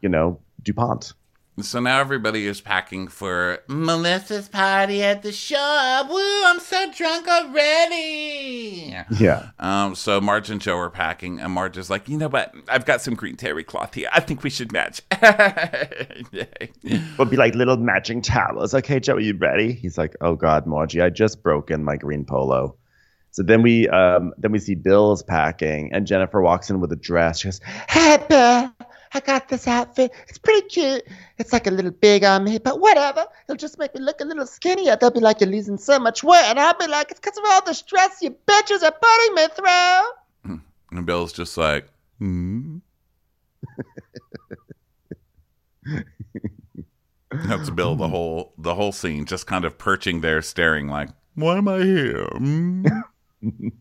you know, DuPont. So now everybody is packing for Melissa's party at the shop. Woo, I'm so drunk already. Yeah. Um, so Marge and Joe are packing, and Marge is like, you know what? I've got some green terry cloth here. I think we should match. <laughs> we'll be like little matching towels. Okay, Joe, are you ready? He's like, Oh God, Margie, I just broke in my green polo. So then we um then we see Bill's packing and Jennifer walks in with a dress. She goes, Hey, Bill, I got this outfit. It's pretty cute. It's like a little big on me, but whatever. It'll just make me look a little skinnier. They'll be like, you're losing so much weight. And I'll be like, it's because of all the stress you bitches are putting me through. and Bill's just like, hmm. That's Bill the whole the whole scene, just kind of perching there, staring like, "Why am I here?" Mm. <laughs>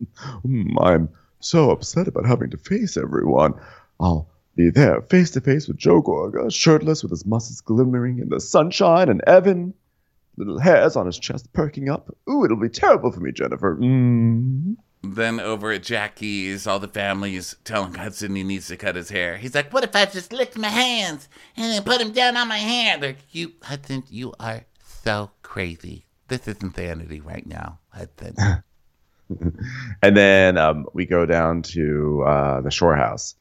Hmm, I'm so upset about having to face everyone. I'll be there face to face with Joe Gorga, shirtless with his muscles glimmering in the sunshine, and Evan, little hairs on his chest perking up. Ooh, it'll be terrible for me, Jennifer. Mm. then over at Jackie's, all the families telling Hudson he needs to cut his hair. He's like, What if I just licked my hands and then put them down on my hair? They're, you, Hudson, you are so crazy. This is insanity right now, Hudson. <laughs> And then um, we go down to uh, the shore house.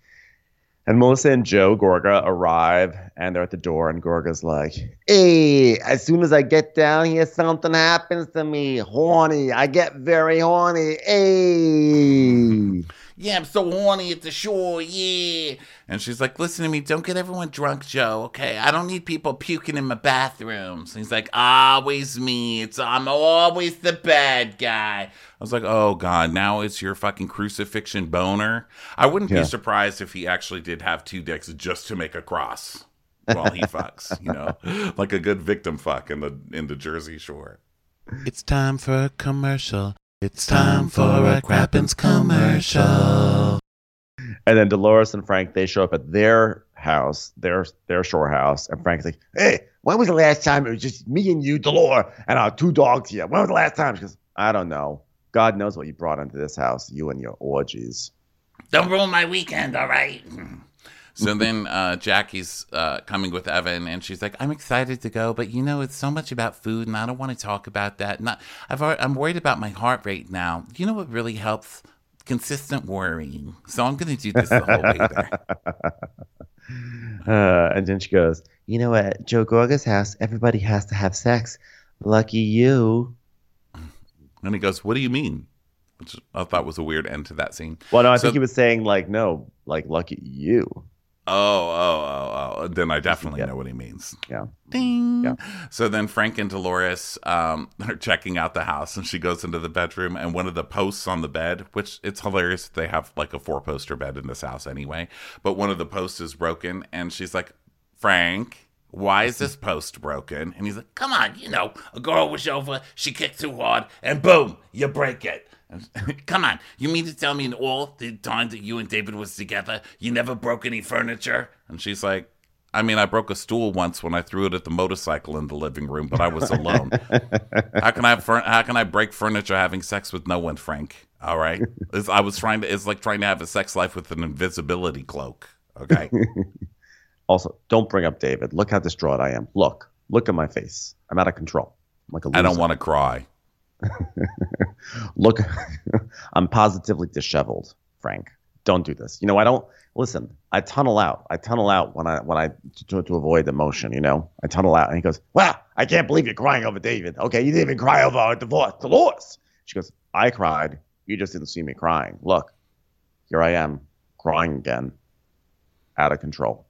And Melissa and Joe Gorga arrive and they're at the door, and Gorga's like, Hey, as soon as I get down here, something happens to me. Horny. I get very horny. Hey. yeah, I'm so horny at the shore, yeah. And she's like, Listen to me, don't get everyone drunk, Joe, okay? I don't need people puking in my bathrooms. And he's like, Always me. It's I'm always the bad guy. I was like, oh god, now it's your fucking crucifixion boner. I wouldn't Yeah. be surprised if he actually did have two dicks just to make a cross while he <laughs> fucks, you know, like a good victim fuck in the in the Jersey Shore. It's time for a commercial. It's time for a Crappens commercial. And then Dolores and Frank they show up at their house, their their shore house, and Frank's like, Hey, when was the last time it was just me and you, Dolores, and our two dogs here? When was the last time? She goes, I don't know. God knows what you brought into this house, you and your orgies. Don't ruin my weekend, all right? <laughs> So then uh, Jackie's uh, coming with Evan, and she's like, "I'm excited to go, but you know, it's so much about food, and I don't want to talk about that. Not, I've, alre- I'm worried about my heart rate now. You know what really helps? Consistent worrying. So I'm going to do this the whole way there. <laughs> Uh, and then she goes, You know, at Joe Gorga's house, everybody has to have sex. Lucky you. And he goes, "What do you mean?" Which I thought was a weird end to that scene. Well, no, I So- think he was saying like, no, like lucky you. Oh, oh, oh, oh. Then I definitely Yeah. know what he means. Yeah. Ding. Yeah. So then Frank and Dolores um, <laughs> are checking out the house, and she goes into the bedroom, and one of the posts on the bed, which it's hilarious. They have like a four poster bed in this house anyway, but one of the posts is broken, and she's like, Frank, why is this post broken? And he's like, Come on, you know, a girl was over, she kicked too hard, and boom, you break it. <laughs> Come on, you mean to tell me in all the time that you and David was together, you never broke any furniture? and she's like, I mean, I broke a stool once when I threw it at the motorcycle in the living room, but I was alone. <laughs> how can I have fur- how can I break furniture having sex with no one, Frank? All right, it's, I was trying to. It's like trying to have a sex life with an invisibility cloak. Okay, <laughs> Also, don't bring up David. Look how distraught I am. Look, look at my face. I'm out of control. I'm like a I don't want to cry. <laughs> Look, <laughs> I'm positively disheveled, Frank. Don't do this. You know, I don't listen. I tunnel out. I tunnel out when I when I to, to avoid emotion. You know, I tunnel out. And he goes, Wow, I can't believe you're crying over David. Okay, you didn't even cry over our divorce. Dolores. She goes, I cried. You just didn't see me crying. Look, here I am, crying again, out of control.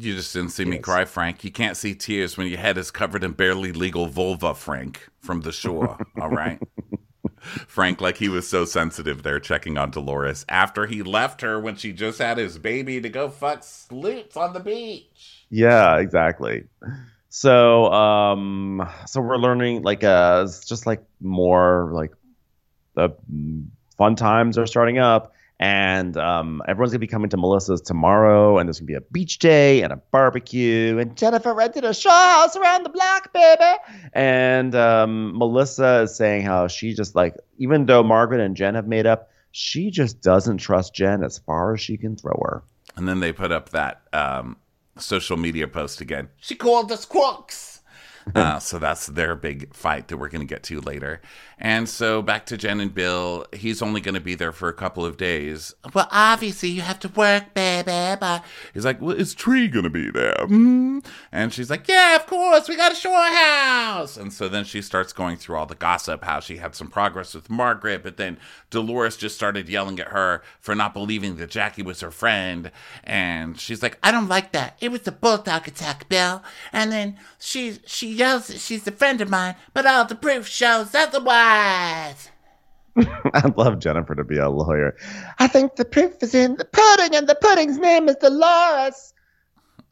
You just didn't see me cry, Frank. You can't see tears when your head is covered in barely legal vulva, Frank, from the shore. <laughs> all right. Frank, like he was so sensitive there, checking on Dolores after he left her when she just had his baby to go fuck sloots on the beach. Yeah, exactly. So, um, so we're learning like uh, it's just like more like the mm, fun times are starting up, and um, everyone's gonna be coming to Melissa's tomorrow, and there's gonna be a beach day and a barbecue, and Jennifer rented a show house around the block, baby. and um, Melissa is saying how she just like even though Margaret and Jen have made up, she just doesn't trust Jen as far as she can throw her. And then they put up that um, social media post again. She called us crooks. Uh, so that's their big fight that we're going to get to later. And so back to Jen and Bill. He's only going to be there for a couple of days. Well, obviously, you have to work, He's like, well, is Tree going to be there? Mm. And she's like, yeah, of course. We got a shore house. And so then she starts going through all the gossip, how she had some progress with Margaret, but then Dolores just started yelling at her for not believing that Jackie was her friend. And she's like, I don't like that. It was a bulldog attack, Bill. And then she she yells that she's a friend of mine, but all the proof shows otherwise. <laughs> I'd love Jennifer to be a lawyer. I think the proof is in the pudding, and the pudding's name is Dolores.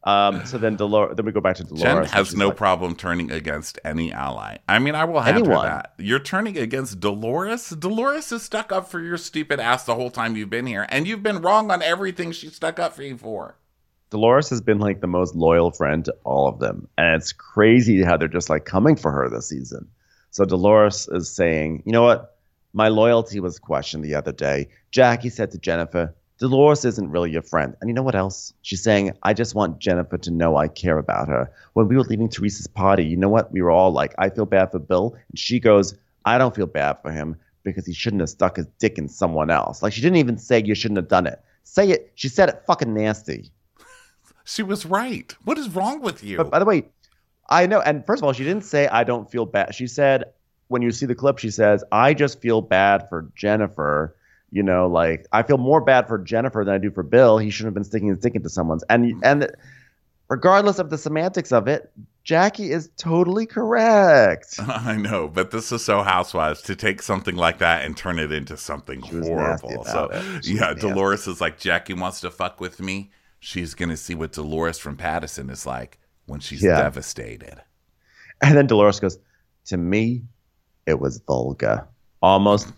Um, so then Dolores, then we go back to Dolores. Jen has no like, problem turning against any ally. I mean, I will have that. You're turning against Dolores. Dolores is stuck up for your stupid ass the whole time you've been here, and you've been wrong on everything she stuck up for you for. Dolores has been like the most loyal friend to all of them, and it's crazy how they're just like coming for her this season. So Dolores is saying, you know what? My loyalty was questioned the other day. Jackie said to Jennifer, Dolores isn't really your friend. And you know what else? She's saying, I just want Jennifer to know I care about her. When we were leaving Teresa's party, you know what? We were all like, I feel bad for Bill. And she goes, I don't feel bad for him because he shouldn't have stuck his dick in someone else. Like, she didn't even say you shouldn't have done it. Say it. She said it fucking nasty. <laughs> She was right. What is wrong with you? But by the way, I know. And first of all, she didn't say I don't feel bad. She said when you see the clip, she says I just feel bad for Jennifer. You know, like I feel more bad for Jennifer than I do for Bill. He shouldn't have been sticking his dick into someone's. And and regardless of the semantics of it, Jackie is totally correct. <laughs> I know, but this is so housewives to take something like that and turn it into something She was nasty horrible. So it. She was yeah. Dolores is like Jackie wants to fuck with me. She's gonna see what Dolores from Paterson is like when she's Yeah. devastated. And then Dolores goes, To me, it was vulgar. Almost,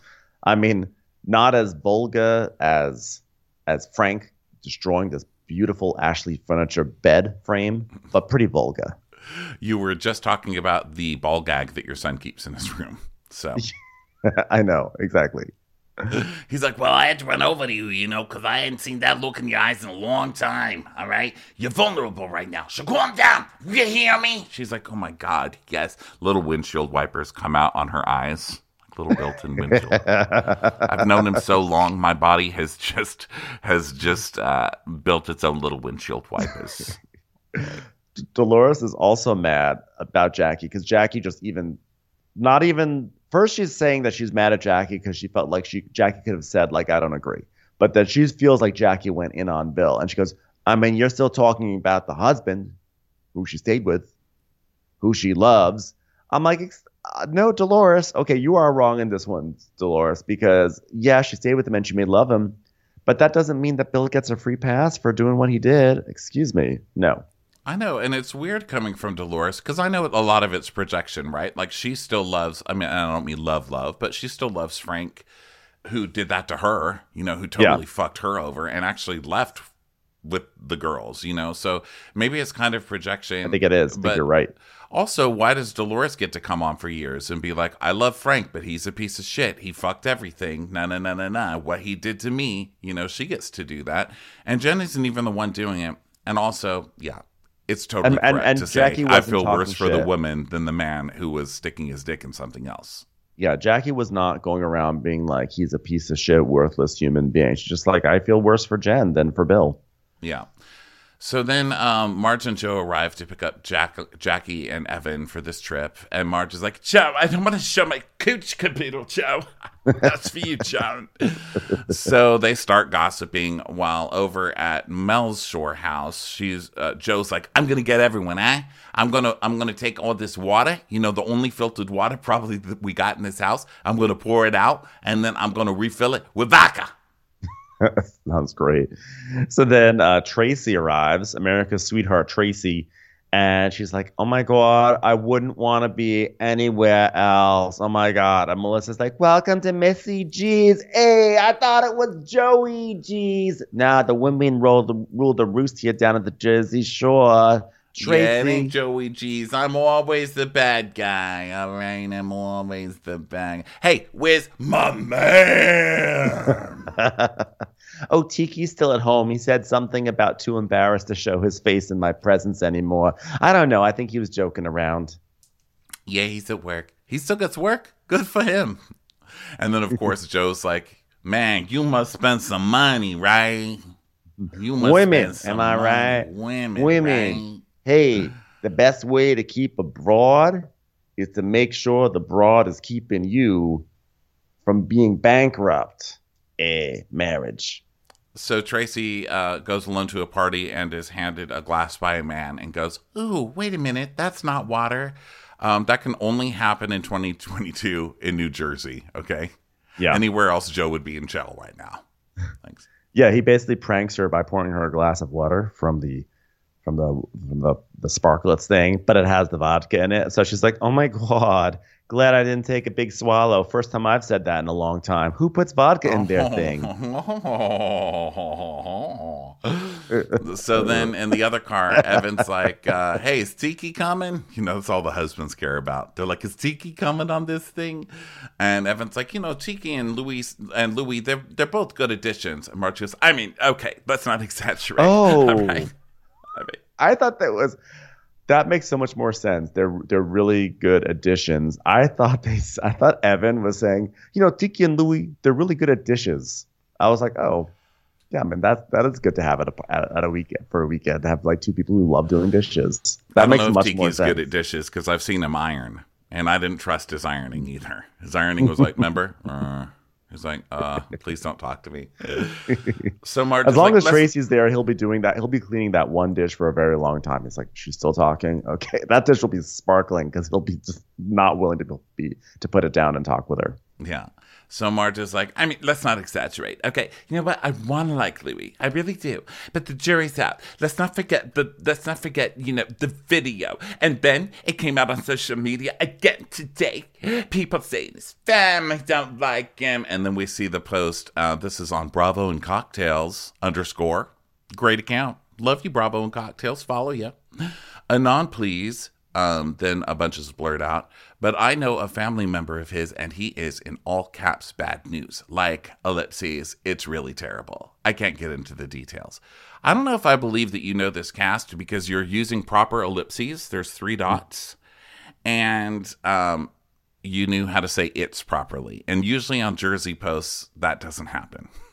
I mean, not as vulgar as as Frank destroying this beautiful Ashley furniture bed frame, but pretty vulgar. You were just talking about the ball gag that your son keeps in his room. So <laughs> I know, exactly. <laughs> He's like, well, I had to run over to you, you know, because I hadn't seen that look in your eyes in a long time, all right? You're vulnerable right now, so calm down. You hear me? she's like, "Oh my god, yes!" Little windshield wipers come out on her eyes, like little built-in windshield. <laughs> I've known him so long, my body has just has just uh, built its own little windshield wipers. <laughs> Dolores is also mad about Jackie because Jackie just even, not even first she's saying that she's mad at Jackie because she felt like she Jackie could have said like I don't agree, but that she feels like Jackie went in on Bill and she goes, I mean you're still talking about the husband, who she stayed with, who she loves. I'm like, uh, no, Dolores. Okay, you are wrong in this one, Dolores, because yeah, she stayed with him and she may love him, but that doesn't mean that Bill gets a free pass for doing what he did. Excuse me, no. I know, and it's weird coming from Dolores because I know a lot of it's projection, right? Like she still loves. I mean, I don't mean love, love, but she still loves Frank, who did that to her. You know, who totally fucked her over and actually left with the girls. You know, so maybe it's kind of projection. I think it is. I think but you're right. Also, why does Dolores get to come on for years and be like, I love Frank, but he's a piece of shit. He fucked everything. Nah, nah, nah, nah, nah. What he did to me, you know, she gets to do that. And Jen isn't even the one doing it. And also, yeah, it's totally And- and- correct and to Jackie say, I feel worse for the woman than the man who was sticking his dick in something else. Yeah, Jackie was not going around being like he's a piece of shit, worthless human being. She's just like I feel worse for Jen than for Bill. Yeah. So then um, Marge and Joe arrive to pick up Jack, Jackie and Evan for this trip. And Marge is like, Joe, I don't want to show my cooch caboodle, Joe. <laughs> That's for you, Joe. so they start gossiping while over at Mel's shore house. She's uh, Joe's like, I'm gonna get everyone, eh? I'm gonna I'm gonna take all this water, you know, the only filtered water probably that we got in this house. I'm gonna pour it out, and then I'm gonna refill it with vodka. <laughs> Sounds great. So then uh, Traci arrives, America's sweetheart Traci, and she's like, "Oh my god, I wouldn't want to be anywhere else. Oh my god." And Melissa's like, "Welcome to Missy G's. Hey, I thought it was Joey G's. Nah, the women rule the rule the roost here down at the Jersey Shore." Traci. Yeah, ain't Joey G's. I'm always the bad guy. All right, I'm always the bad. Hey, where's my man? <laughs> oh, Tiki's still at home. He said something about too embarrassed to show his face in my presence anymore. I don't know. I think he was joking around. yeah, he's at work. He still gets work. Good for him. And then of <laughs> course Joe's like, "Man, you must spend some money, right? You must Women, spend some am I money. right? Women, Women. right? Hey, <sighs> the best way to keep a broad is to make sure the broad is keeping you from being bankrupt. Eh, marriage. So Traci uh, goes alone to a party and is handed a glass by a man and goes, "Ooh, wait a minute, that's not water." Um, that can only happen in 2022 in New Jersey. Okay, Yeah. anywhere else, Joe would be in jail right now. <laughs> Thanks. Yeah, he basically pranks her by pouring her a glass of water from the from the from the the Sparkletts thing, but it has the vodka in it. So she's like, "Oh my god, glad I didn't take a big swallow. First time I've said that in a long time. Who puts vodka in their thing?" <laughs> <laughs> so then in the other car, <laughs> Evan's like, uh, "Hey, is Tiki coming?" You know, that's all the husbands care about. They're like, "Is Tiki coming on this thing?" And Evan's like, "You know, Tiki and Luis and Luis, they're they're both good additions." And Marge goes, "I mean, okay, let's not exaggerate." Oh. All right. I thought that was that makes so much more sense. They're they're really good additions. I thought they I thought Evan was saying, you know, Tiki and Luis, they're really good at dishes. I was like, oh, yeah, I mean that that is good to have at a at, at a weekend for a weekend to have like two people who love doing dishes. I That don't makes know if much Tiki's more sense. good at dishes because I've seen him iron, and I didn't trust his ironing either. His ironing <laughs> was like, "Remember?" Uh, he's like, uh, <laughs> "Please don't talk to me." So as long like, as "Let's- Traci's there, he'll be doing that. He'll be cleaning that one dish for a very long time. It's like she's still talking. <laughs> Okay, that dish will be sparkling because he'll be just not willing to be to put it down and talk with her. Yeah. So Marge is like, I mean, let's not exaggerate. Okay, you know what? I want to like Luis. I really do. But the jury's out. Let's not forget the let's not forget, you know, the video. And then it came out on social media again today. People saying his family don't like him. And then we see the post. Uh, this is on Bravo and Cocktails underscore. Great account. Love you, Bravo and Cocktails. Follow you. Anon, please. Um, then a bunch is blurred out. But I know a family member of his, and he is in all caps bad news. Like ellipses, it's really terrible. I can't get into the details. I don't know if I believe that you know this cast because you're using proper ellipses. There's three dots, and um, you knew how to say it's properly. And usually on Jersey posts, that doesn't happen. <laughs>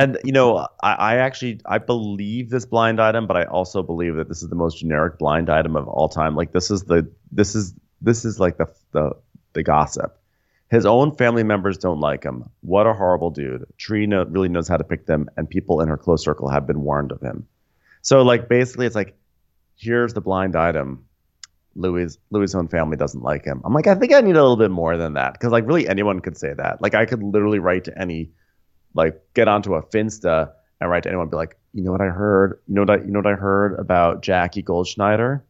And you know, I, I actually I believe this blind item, but I also believe that this is the most generic blind item of all time. Like this is the this is this is like the the the gossip. His own family members don't like him. What a horrible dude. Know, really knows how to pick them, and people in her close circle have been warned of him. So like basically, it's like here's the blind item. Luis Luis' own family doesn't like him. I'm like, I think I need a little bit more than that because like really anyone could say that. Like I could literally write to any like get onto a Finsta and write to anyone, be like, you know what I heard? You know what I, you know what I heard about Jackie Goldschneider?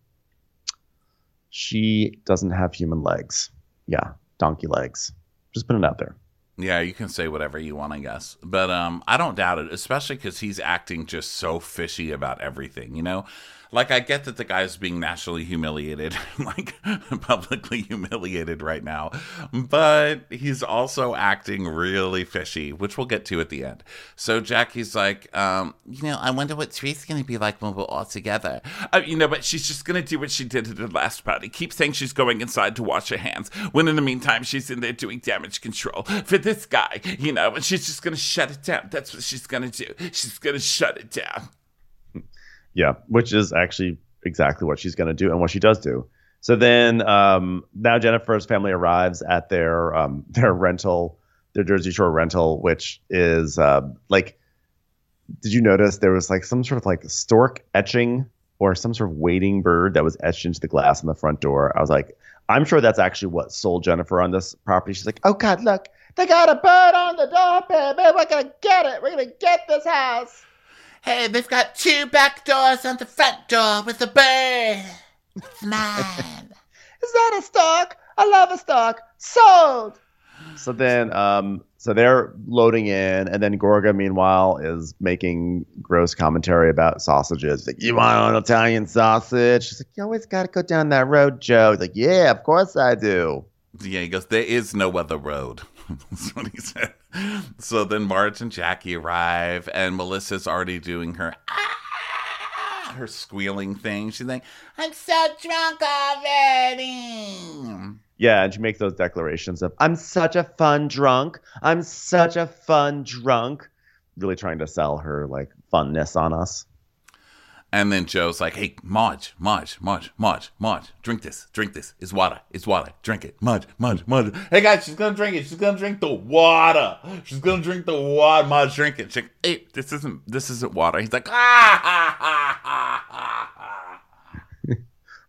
She doesn't have human legs. Yeah, donkey legs. Just put it out there. Yeah, you can say whatever you want, I guess. But um, I don't doubt it, especially because he's acting just so fishy about everything, you know? Like, I get that the guy's being nationally humiliated, <laughs> like publicly humiliated right now, but he's also acting really fishy, which we'll get to at the end. So Jackie's like, um, you know, I wonder what Tree's going to be like when we're all together. Uh, you know, but she's just going to do what she did at the last party. Keep saying she's going inside to wash her hands, when in the meantime, she's in there doing damage control for this guy, you know, and she's just going to shut it down. That's what she's going to do. She's going to shut it down. Yeah, which is actually exactly what she's going to do and what she does do. So then um, now Jennifer's family arrives at their um, <laughs> their rental, their Jersey Shore rental, which is uh, like, did you notice there was like some sort of like stork etching or some sort of wading bird that was etched into the glass on the front door? I was like, I'm sure that's actually what sold Jennifer on this property. She's like, Oh God, look, they got a bird on the door, baby. We're gonna get it. We're gonna get this house. Hey, they've got two back doors on the front door with a bird. It's mine. <laughs> Is that a stock? I love a stock. Sold. So then, um, so they're loading in, and then Gorga, meanwhile, is making gross commentary about sausages. Like, you want an Italian sausage? She's like, you always got to go down that road, Joe. He's like, yeah, of course I do. Yeah, he goes, There is no other road. <laughs> That's what he said. So then Marge and Jackie arrive, and Melissa's already doing her ah, her squealing thing. She's like, I'm so drunk already. Yeah, and she makes those declarations of, I'm such a fun drunk. I'm such a fun drunk. Really trying to sell her like funness on us. And then Joe's like, Hey, Marge, Marge, Marge, Marge, Marge, drink this, drink this. It's water, it's water, drink it. Marge, Marge, Marge. Hey guys, she's gonna drink it. She's gonna drink the water. She's gonna drink the water. Marge, drink it. She's like, hey, this isn't this isn't water. He's like, ah, <laughs> ha, ha, ha, ha, ha.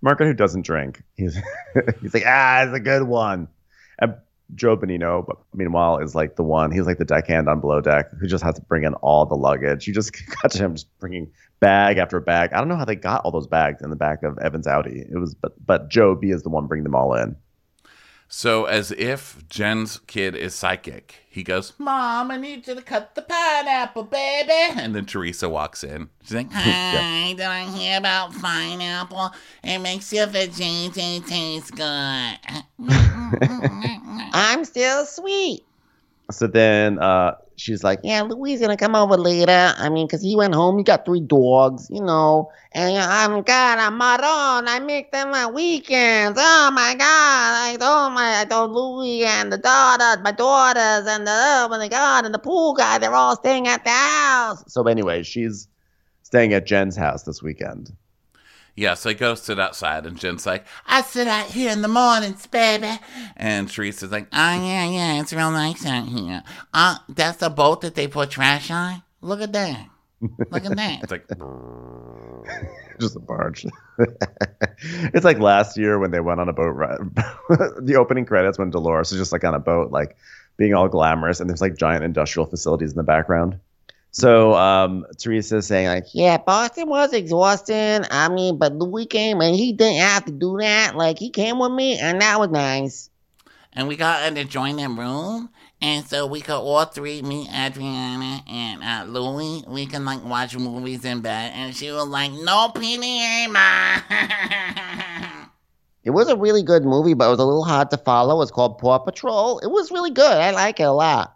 Margaret, who doesn't drink, he's <laughs> he's like, ah, it's a good one. And Joe Benigno, but meanwhile, is like the one. He's like the deckhand on below deck who just has to bring in all the luggage. You just <laughs> to him just bringing bag after bag. I don't know how they got all those bags in the back of Evan's Audi. It was, but but Joe B is the one bringing them all in. So, as if Jen's kid is psychic, he goes, Mom, I need you to cut the pineapple, baby. and then Teresa walks in. She's like, Hi, <laughs> did I hear about pineapple? It makes your vagina taste good. <laughs> I'm still sweet. So then uh, she's like, Yeah, Luis gonna come over later. I mean, 'cause he went home. He got three dogs, you know. And I'm God, I'm Maron. I make them on weekends. Oh my God! I told oh, my, I told Luis and the daughter, my daughters, and the oh my God, and the pool guy. They're all staying at the house. so anyway, she's staying at Jen's house this weekend. Yeah, so I go sit outside, and Jen's like, I sit out here in the mornings, baby. and Teresa's like, Oh, yeah, yeah, it's real nice out here. Uh, that's the boat that they put trash on? Look at that. Look at that. <laughs> it's like, <laughs> just a barge. <laughs> it's like last year when they went on a boat ride. the opening credits when Dolores is just like on a boat, like being all glamorous, and there's like giant industrial facilities in the background. So um, Teresa's saying like, Yeah, Boston was exhausting. I mean, but Luis came and he didn't have to do that. Like he came with me, and that was nice. and we got an adjoining room. And so we could all three, me, Audriana, and uh, Louie, we can like watch movies in bed. And she was like, no PDA, <laughs> It was a really good movie, but it was a little hard to follow. It's called Paw Patrol. It was really good. I like it a lot.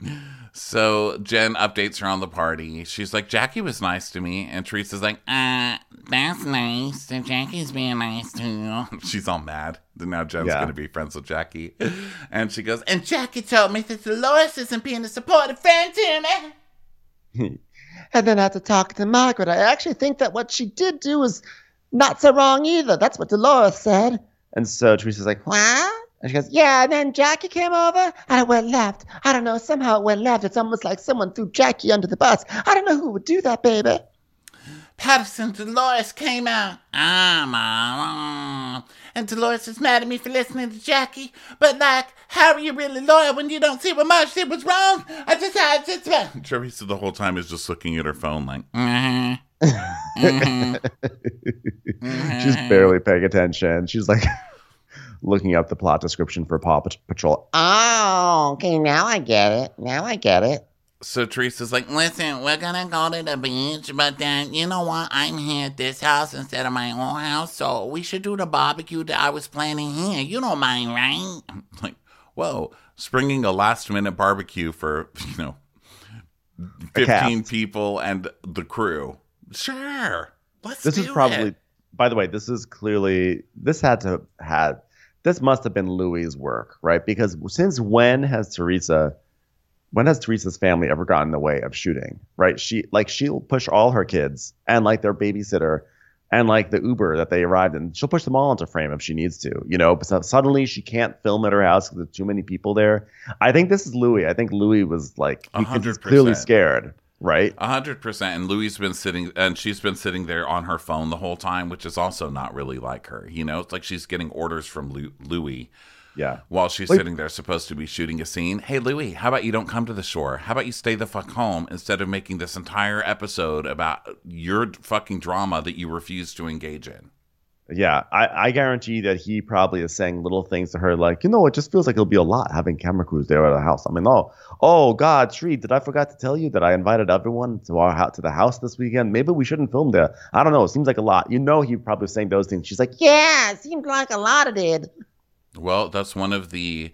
<laughs> so Jen updates her on the party. She's like, Jackie was nice to me, and Teresa's like, Uh, that's nice. And Jackie's being nice to you. <laughs> she's all mad now Jen's Yeah. gonna be friends with Jackie, <laughs> and she goes, And Jackie told me that Dolores isn't being a supportive friend to me. And then after talking to Margaret, I actually think that what she did do is not so wrong either. That's what Dolores said. and so Teresa's like, What? And she goes, Yeah, and then Jackie came over and it went left. I don't know. Somehow it went left. It's almost like someone threw Jackie under the bus. I don't know who would do that, baby. Paterson Dolores came out. Ah, mom. And Dolores is mad at me for listening to Jackie. But like, how are you really loyal when you don't see what Marge did was wrong? I just had to. Teresa the whole time is just looking at her phone like, Mhm. <laughs> Mhm. she's barely paying attention. She's like looking up the plot description for Paw Patrol. Oh, okay. Now I get it. Now I get it. so Teresa's like, Listen, we're gonna go to the beach, but then you know what? I'm here at this house instead of my own house, so we should do the barbecue that I was planning here. You don't mind, right? <laughs> like, whoa, springing a last minute barbecue for <laughs> you know, fifteen people and the crew. Sure, let's. This is probably, it. by the way, this is clearly this had to had this must have been Luis's work, right? Because since when has Teresa, when has Teresa's family ever gotten in the way of shooting? Right? She like she'll push all her kids and like their babysitter and like the Uber that they arrived in. She'll push them all into frame if she needs to, you know. But so- suddenly she can't film at her house because there's too many people there. I think this is Luis. I think Luis was like he's clearly scared, right? A hundred percent. And Luis has been sitting, and she's been sitting there on her phone the whole time, which is also not really like her. You know, it's like she's getting orders from Lu- Luis Yeah. while she's Like- sitting there supposed to be shooting a scene. Hey, Luis, how about you don't come to the shore? How about you stay the fuck home instead of making this entire episode about your fucking drama that you refuse to engage in? Yeah, I, I guarantee that he probably is saying little things to her like, you know, it just feels like it'll be a lot having camera crews there at the house. I mean, oh, oh God, Tree, did I forgot to tell you that I invited everyone to our house to the house this weekend? Maybe we shouldn't film there. I don't know. It seems like a lot. You know, he probably was saying those things. She's like, Yeah, it seemed like a lot of did. Well, that's one of the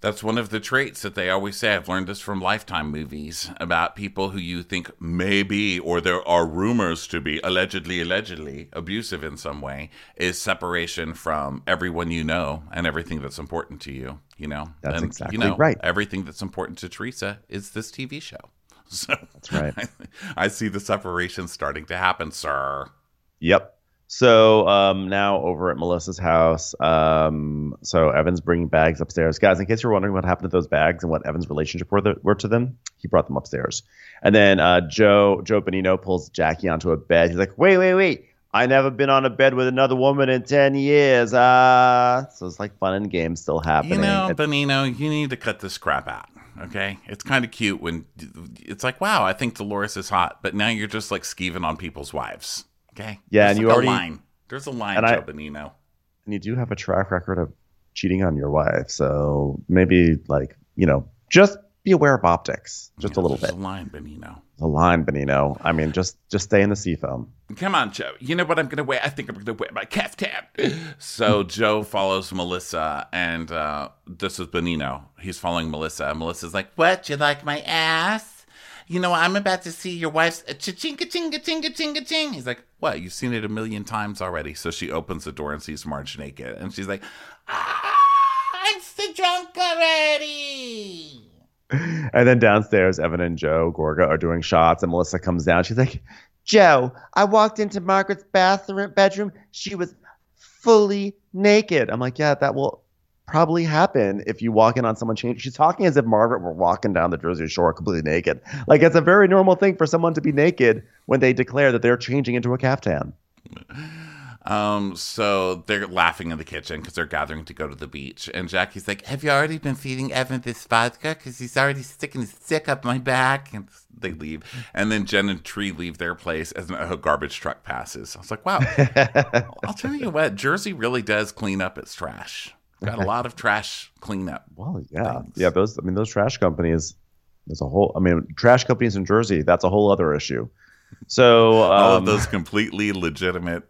that's one of the traits that they always say. I've learned this from Lifetime movies about people who you think may be, or there are rumors to be, allegedly, allegedly abusive in some way, is separation from everyone you know and everything that's important to you. You know, That's and, exactly you know, right. Everything that's important to Teresa is this TV show. <laughs> So That's right. I, <laughs> I see the separation starting to happen, sir. Yep. So um, now over at Melissa's house, um, so Evan's bringing bags upstairs. Guys, in case you're wondering what happened to those bags and what Evan's relationship were, were to them, he brought them upstairs. And then uh, Joe Joe Benigno pulls Jackie onto a bed. He's like, "Wait, wait, wait! I never been on a bed with another woman in ten years. Uh so it's like fun and games still happening. You know, It's- Benigno, you need to cut this crap out. Okay, it's kind of cute when it's like, wow, I think Dolores is hot, but now you're just like skeeving on people's wives. Okay, Yeah, There's and you a already- line. There's a line, and I- Joe Benigno. and you do have a track record of cheating on your wife, so maybe like you know, just be aware of optics, just a little There's bit. a line, Benigno. The line, Benigno. I mean, just just stay in the seafoam. Come on, Joe. You know what I'm gonna wear? I think I'm gonna wear my caftan. So Joe follows Melissa, and uh, this is Benigno. He's following Melissa. And Melissa's like, What, you like my ass? You know, I'm about to see your wife's cha-chinga chinga chinga chinga ching. he's like, what? You've seen it a million times already. So she opens the door and sees Marge naked, and she's like, Ah, I'm so drunk already. And then downstairs, Evan and Joe Gorga are doing shots, and Melissa comes down. She's like, Joe, I walked into Margaret's bathroom bedroom. She was fully naked. I'm like, yeah, that will probably happen if you walk in on someone changing. She's talking as if Margaret were walking down the Jersey Shore completely naked. Like it's a very normal thing for someone to be naked when they declare that they're changing into a caftan. Um, so they're laughing in the kitchen because they're gathering to go to the beach. And Jackie's like, Have you already been feeding Evan this vodka? Because he's already sticking his dick up my back. and they leave. And then Jen and Tree leave their place as a garbage truck passes. I was like, wow. <laughs> I'll tell you what, Jersey really does clean up its trash. Got a lot of trash cleanup. Well, yeah, Things. yeah. Those, I mean, those trash companies. There's a whole. I mean, trash companies in Jersey. That's a whole other issue. So All um, of those completely legitimate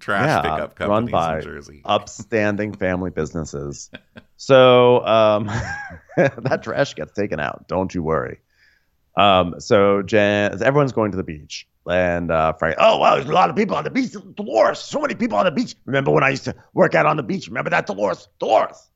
trash yeah, pickup run companies by in Jersey. <laughs> upstanding family businesses. So um, <laughs> that trash gets taken out. Don't you worry. Um, so Jan, everyone's going to the beach, and uh, Frank. Oh wow, there's a lot of people on the beach. Dolores, so many people on the beach. Remember when I used to work out on the beach? Remember that, Dolores? Dolores.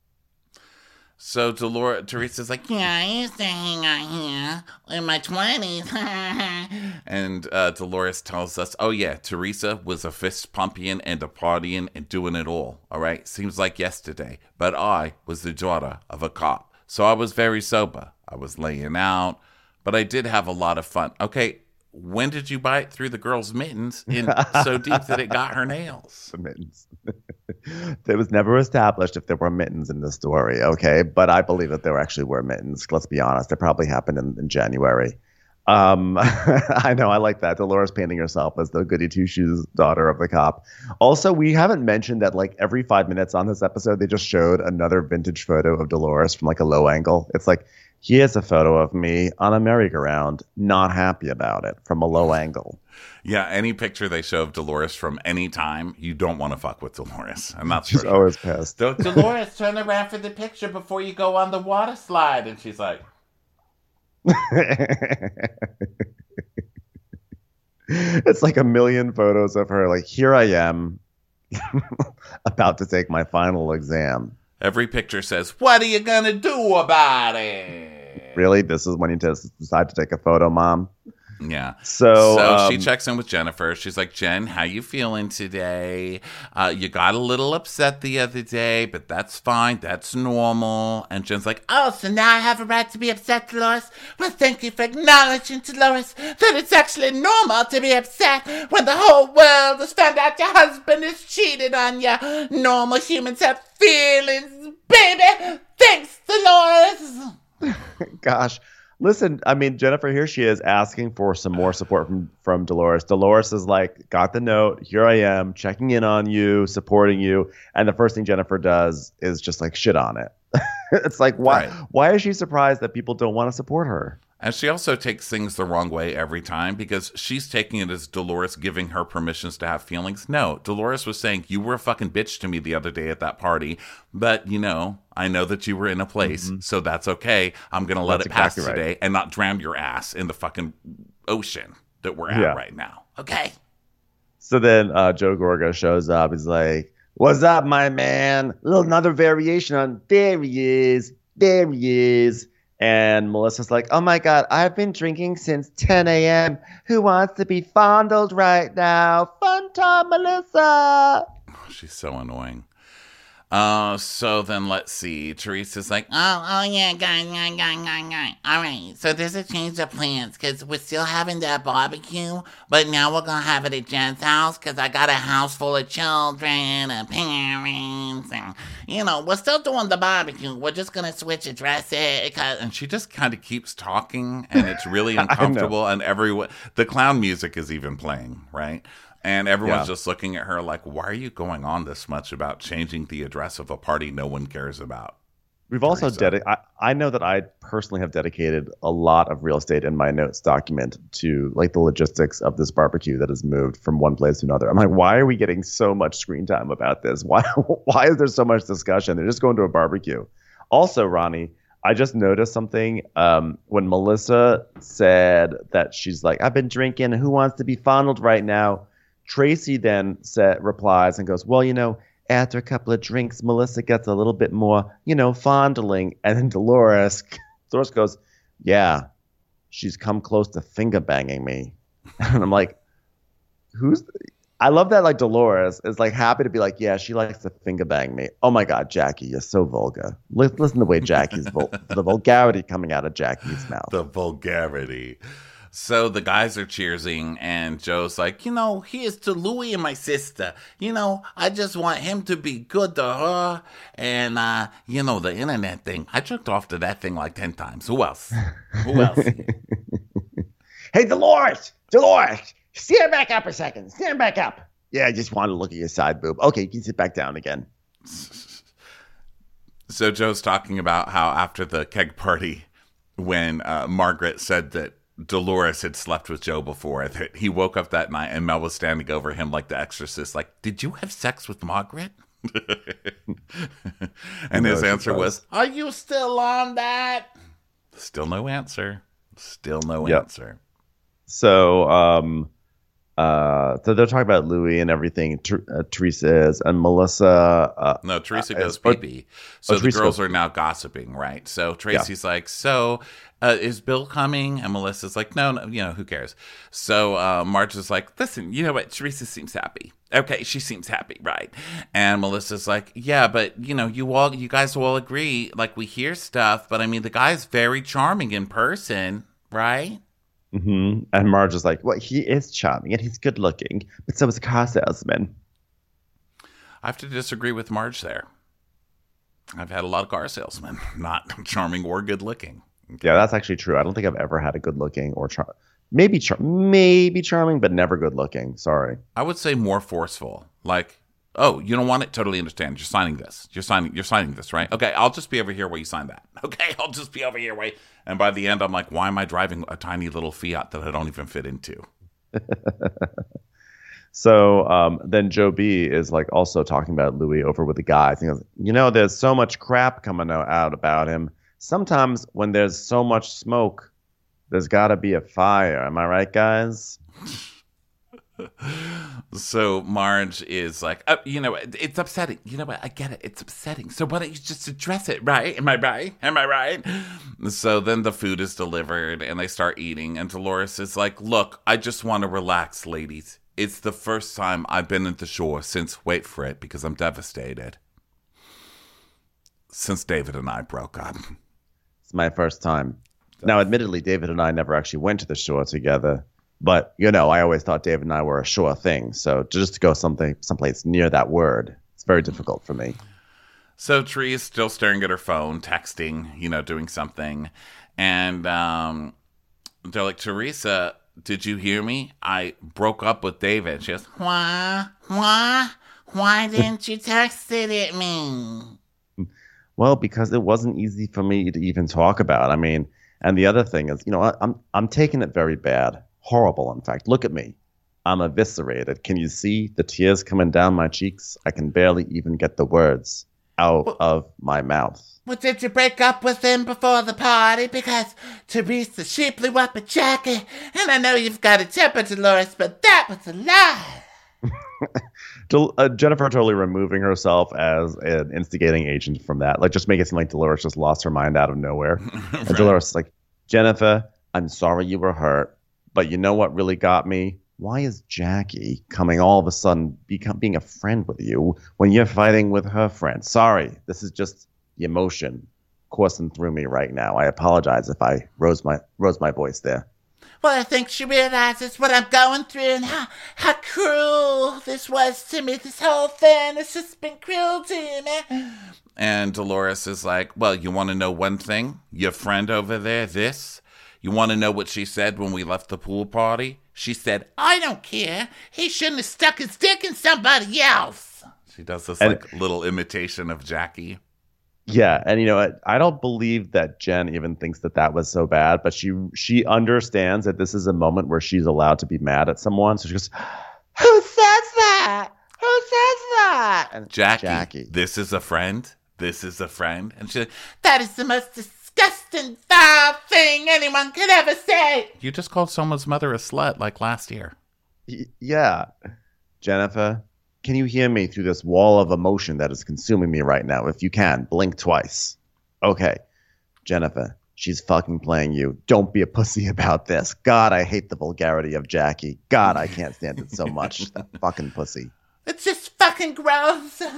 So Dolores, Teresa's like, Yeah, I used to hang out here in my 20s. <laughs> and uh, Dolores tells us, oh yeah, Teresa was a fist pumping and a partying and doing it all. All right, seems like yesterday, but I was the daughter of a cop, so I was very sober. I was laying out, but I did have a lot of fun. Okay, when did you bite through the girl's mittens in so <laughs> deep that it got her nails? The <laughs> mittens. <laughs> it was never established if there were mittens in the story, okay? But I believe that there actually were mittens. Let's be honest. It probably happened in, in January. Um, I know, I like that. Dolores painting herself as the goody two shoes daughter of the cop. Also, we haven't mentioned that like every five minutes on this episode, they just showed another vintage photo of Dolores from like a low angle. It's like, here's a photo of me on a merry-go-round, not happy about it from a low angle. Yeah, any picture they show of Dolores from any time, you don't want to fuck with Dolores, and that's She's for always pissed. sure. Dolores, turn around for the picture before you go on the water slide. And she's like, <laughs> it's like a million photos of her. Like, here I am, <laughs> about to take my final exam. Every picture says, What are you going to do about it? Really, this is when you just decide to take a photo, mom. Yeah. So, So, she um, checks in with Jennifer. She's like, Jen, how you feeling today? Uh, you got a little upset the other day, but that's fine. That's normal. And Jen's like, Oh, so now I have a right to be upset, Dolores? Well, thank you for acknowledging, Dolores, that it's actually normal to be upset when the whole world has found out your husband has cheated on you. Normal humans have feelings, baby. Thanks, Dolores. <laughs> gosh, listen. I mean, Jennifer here she is asking for some more support from from Dolores. Dolores is like, got the note. Here I am, checking in on you, supporting you. And the first thing Jennifer does is just like shit on it. <laughs> it's like, why? Right. Why is she surprised that people don't want to support her? and she also takes things the wrong way every time because she's taking it as Dolores giving her permissions to have feelings. No, Dolores was saying, You were a fucking bitch to me the other day at that party, but you know, I know that you were in a place, so that's okay. I'm going to let Mm-hmm. That's it pass exactly right. today and not drown your ass in the fucking ocean that we're at Yeah. right now. Okay. So then uh, Joe Gorga shows up. He's like, "What's up, my man? A little another variation on there he is, there he is." And Melissa's like, "Oh my God, I've been drinking since 10 a.m. Who wants to be fondled right now? Fun time, Melissa." She's so annoying. Uh, so then let's see. Teresa's like, Oh, oh yeah, guys, guys, guys, guys, guys. All right, so there's a change of plans because we're still having that barbecue, but now we're gonna have it at Jen's house because I got a house full of children and parents, and you know, we're still doing the barbecue. We're just gonna switch addresses because and she just kind of keeps talking, and it's <laughs> really uncomfortable. and everyone, the clown music is even playing, right? And everyone's Yeah. just looking at her like, "Why are you going on this much about changing the address of a party no one cares about?" We've also dedicated. I, I know that I personally have dedicated a lot of real estate in my notes document to like the logistics of this barbecue that has moved from one place to another. I'm like, why are we getting so much screen time about this? <laughs> Why why is there so much discussion? They're just going to a barbecue. Also, Ronnie, I just noticed something um, when Melissa said that she's like, I've been drinking. Who wants to be fondled right now? Traci then said, replies and goes, Well, you know, after a couple of drinks, Melissa gets a little bit more, you know, fondling. <laughs> And then Dolores, <laughs> Dolores goes, Yeah, she's come close to finger banging me. <laughs> And I'm like, Who's. I love that, like, Dolores is like happy to be like, Yeah, she likes to finger bang me. Oh my God, Jackie, you're so vulgar. Li- Listen to the way Jackie's, vul- the vulgarity coming out of Jackie's mouth. The vulgarity. So the guys are cheersing, and Joe's like, you know, here's to Louie and my sister. You know, I just want him to be good to her. And, uh, you know, the internet thing. I jerked off to that thing like 10 times. Who else? <laughs> Who else? Hey, Dolores! Dolores! Stand back up a second. Stand back up. Yeah, I just wanted to look at your side boob. Okay, you can sit back down again. <laughs> So Joe's talking about how after the keg party, when uh, Margaret said that Dolores had slept with Joe before, that <laughs> he woke up that night and Mel was standing over him like the exorcist, like, Did you have sex with Margaret? <laughs> and his answer was. Are you still on that? Still no answer. Still no Yep. answer. So, um, uh, so they're talking about Luis and everything. Ter- uh, Teresa is and Melissa. Uh, No, Teresa Uh, goes or- pee pee. So oh, the Teresa girls goes- are now gossiping, right? So Traci's like, "So, uh, is Bill coming?" And Melissa's like, "No, no, you know who cares." So uh, Marge is like, "Listen, you know what? Teresa seems happy. Okay, she seems happy, right?" And Melissa's like, "Yeah, but you know, you all, you guys will all agree. Like we hear stuff, but I mean, the guy's very charming in person, right?" Mhm. And Marge is like, well, he is charming and he's good looking, but so is a car salesman. I have to disagree with Marge there. I've had a lot of car salesmen, <laughs> not charming or good looking. Yeah, that's actually true. I don't think I've ever had a good looking or char- maybe char- maybe charming, but never good looking. Sorry. I would say more forceful. Like, oh, you don't want it? Totally understand. You're signing this. You're signing. You're signing this, right? Okay, I'll just be over here while you sign that. <laughs> Okay, I'll just be over here while. And by the end, I'm like, why am I driving a tiny little Fiat that I don't even fit into? <laughs> So um, then Joe B is like also talking about Luis over with the guys. He goes, you know, there's so much crap coming out about him. Sometimes when there's so much smoke, there's got to be a fire. Am I right, guys? <laughs> <laughs> So Marge is like, oh, you know, it's upsetting. You know what? I get it. It's upsetting. So why don't you just address it, right? Am I right? Am I right? So then the food is delivered and they start eating. And Dolores is like, look, I just want to relax, ladies. It's the first time I've been at the shore since, wait for it, because I'm devastated. Since David and I broke up. It's my first time. Now, admittedly, David and I never actually went to the shore together. But you know, I always thought David and I were a sure thing. So just to go something someplace near that word, it's very difficult for me. So Tree is still staring at her phone, texting, you know, doing something. And um, they're like, Teresa, did you hear me? I broke up with David. She goes, Why? Why? Why didn't you text it at me? <laughs> Well, because it wasn't easy for me to even talk about. I mean, and the other thing is, you know, I, I'm I'm taking it very bad, horrible. In fact, look at me, I'm eviscerated. Can you see the tears coming down my cheeks? I can barely even get the words out of my mouth. Well, did you break up with him before the party? Because Teresa, she blew up a jacket. And I know you've got a temper, Dolores, but that was a lie. <laughs> Del- uh, Jennifer totally removing herself as an instigating agent from that, like just make it seem like Dolores just lost her mind out of nowhere. <laughs> And Dolores is like, Jennifer, I'm sorry you were hurt, but you know what really got me? why is Jackie coming all of a sudden become being a friend with you when you're fighting with her friend? Sorry, this is just the emotion coursing through me right now. I apologize if I rose my rose my voice there. Well, I think she realizes what I'm going through and how, how cruel this was to me. This whole thing has just been cruel to me. And Dolores is like, Well, you want to know one thing? Your friend over there, this? You want to know what she said when we left the pool party? She said, I don't care. He shouldn't have stuck his dick in somebody else. She does this And- like little imitation of Jackie. Yeah, and you know what? I don't believe that Jen even thinks that that was so bad, but she she understands that this is a moment where she's allowed to be mad at someone. So she goes, Who says that? Who says that? and Jackie, Jackie. this is a friend. This is a friend. And like, That is the most disgusting, foul thing anyone could ever say. You just called someone's mother a slut like last year. Y- Yeah. Jennifer, can you hear me through this wall of emotion that is consuming me right now? If you can, blink twice. Okay. Jennifer, she's fucking playing you. Don't be a pussy <laughs> about this. God, I hate the vulgarity of Jackie. God, I can't stand it so much. <laughs> that fucking pussy. It's just fucking gross. <laughs>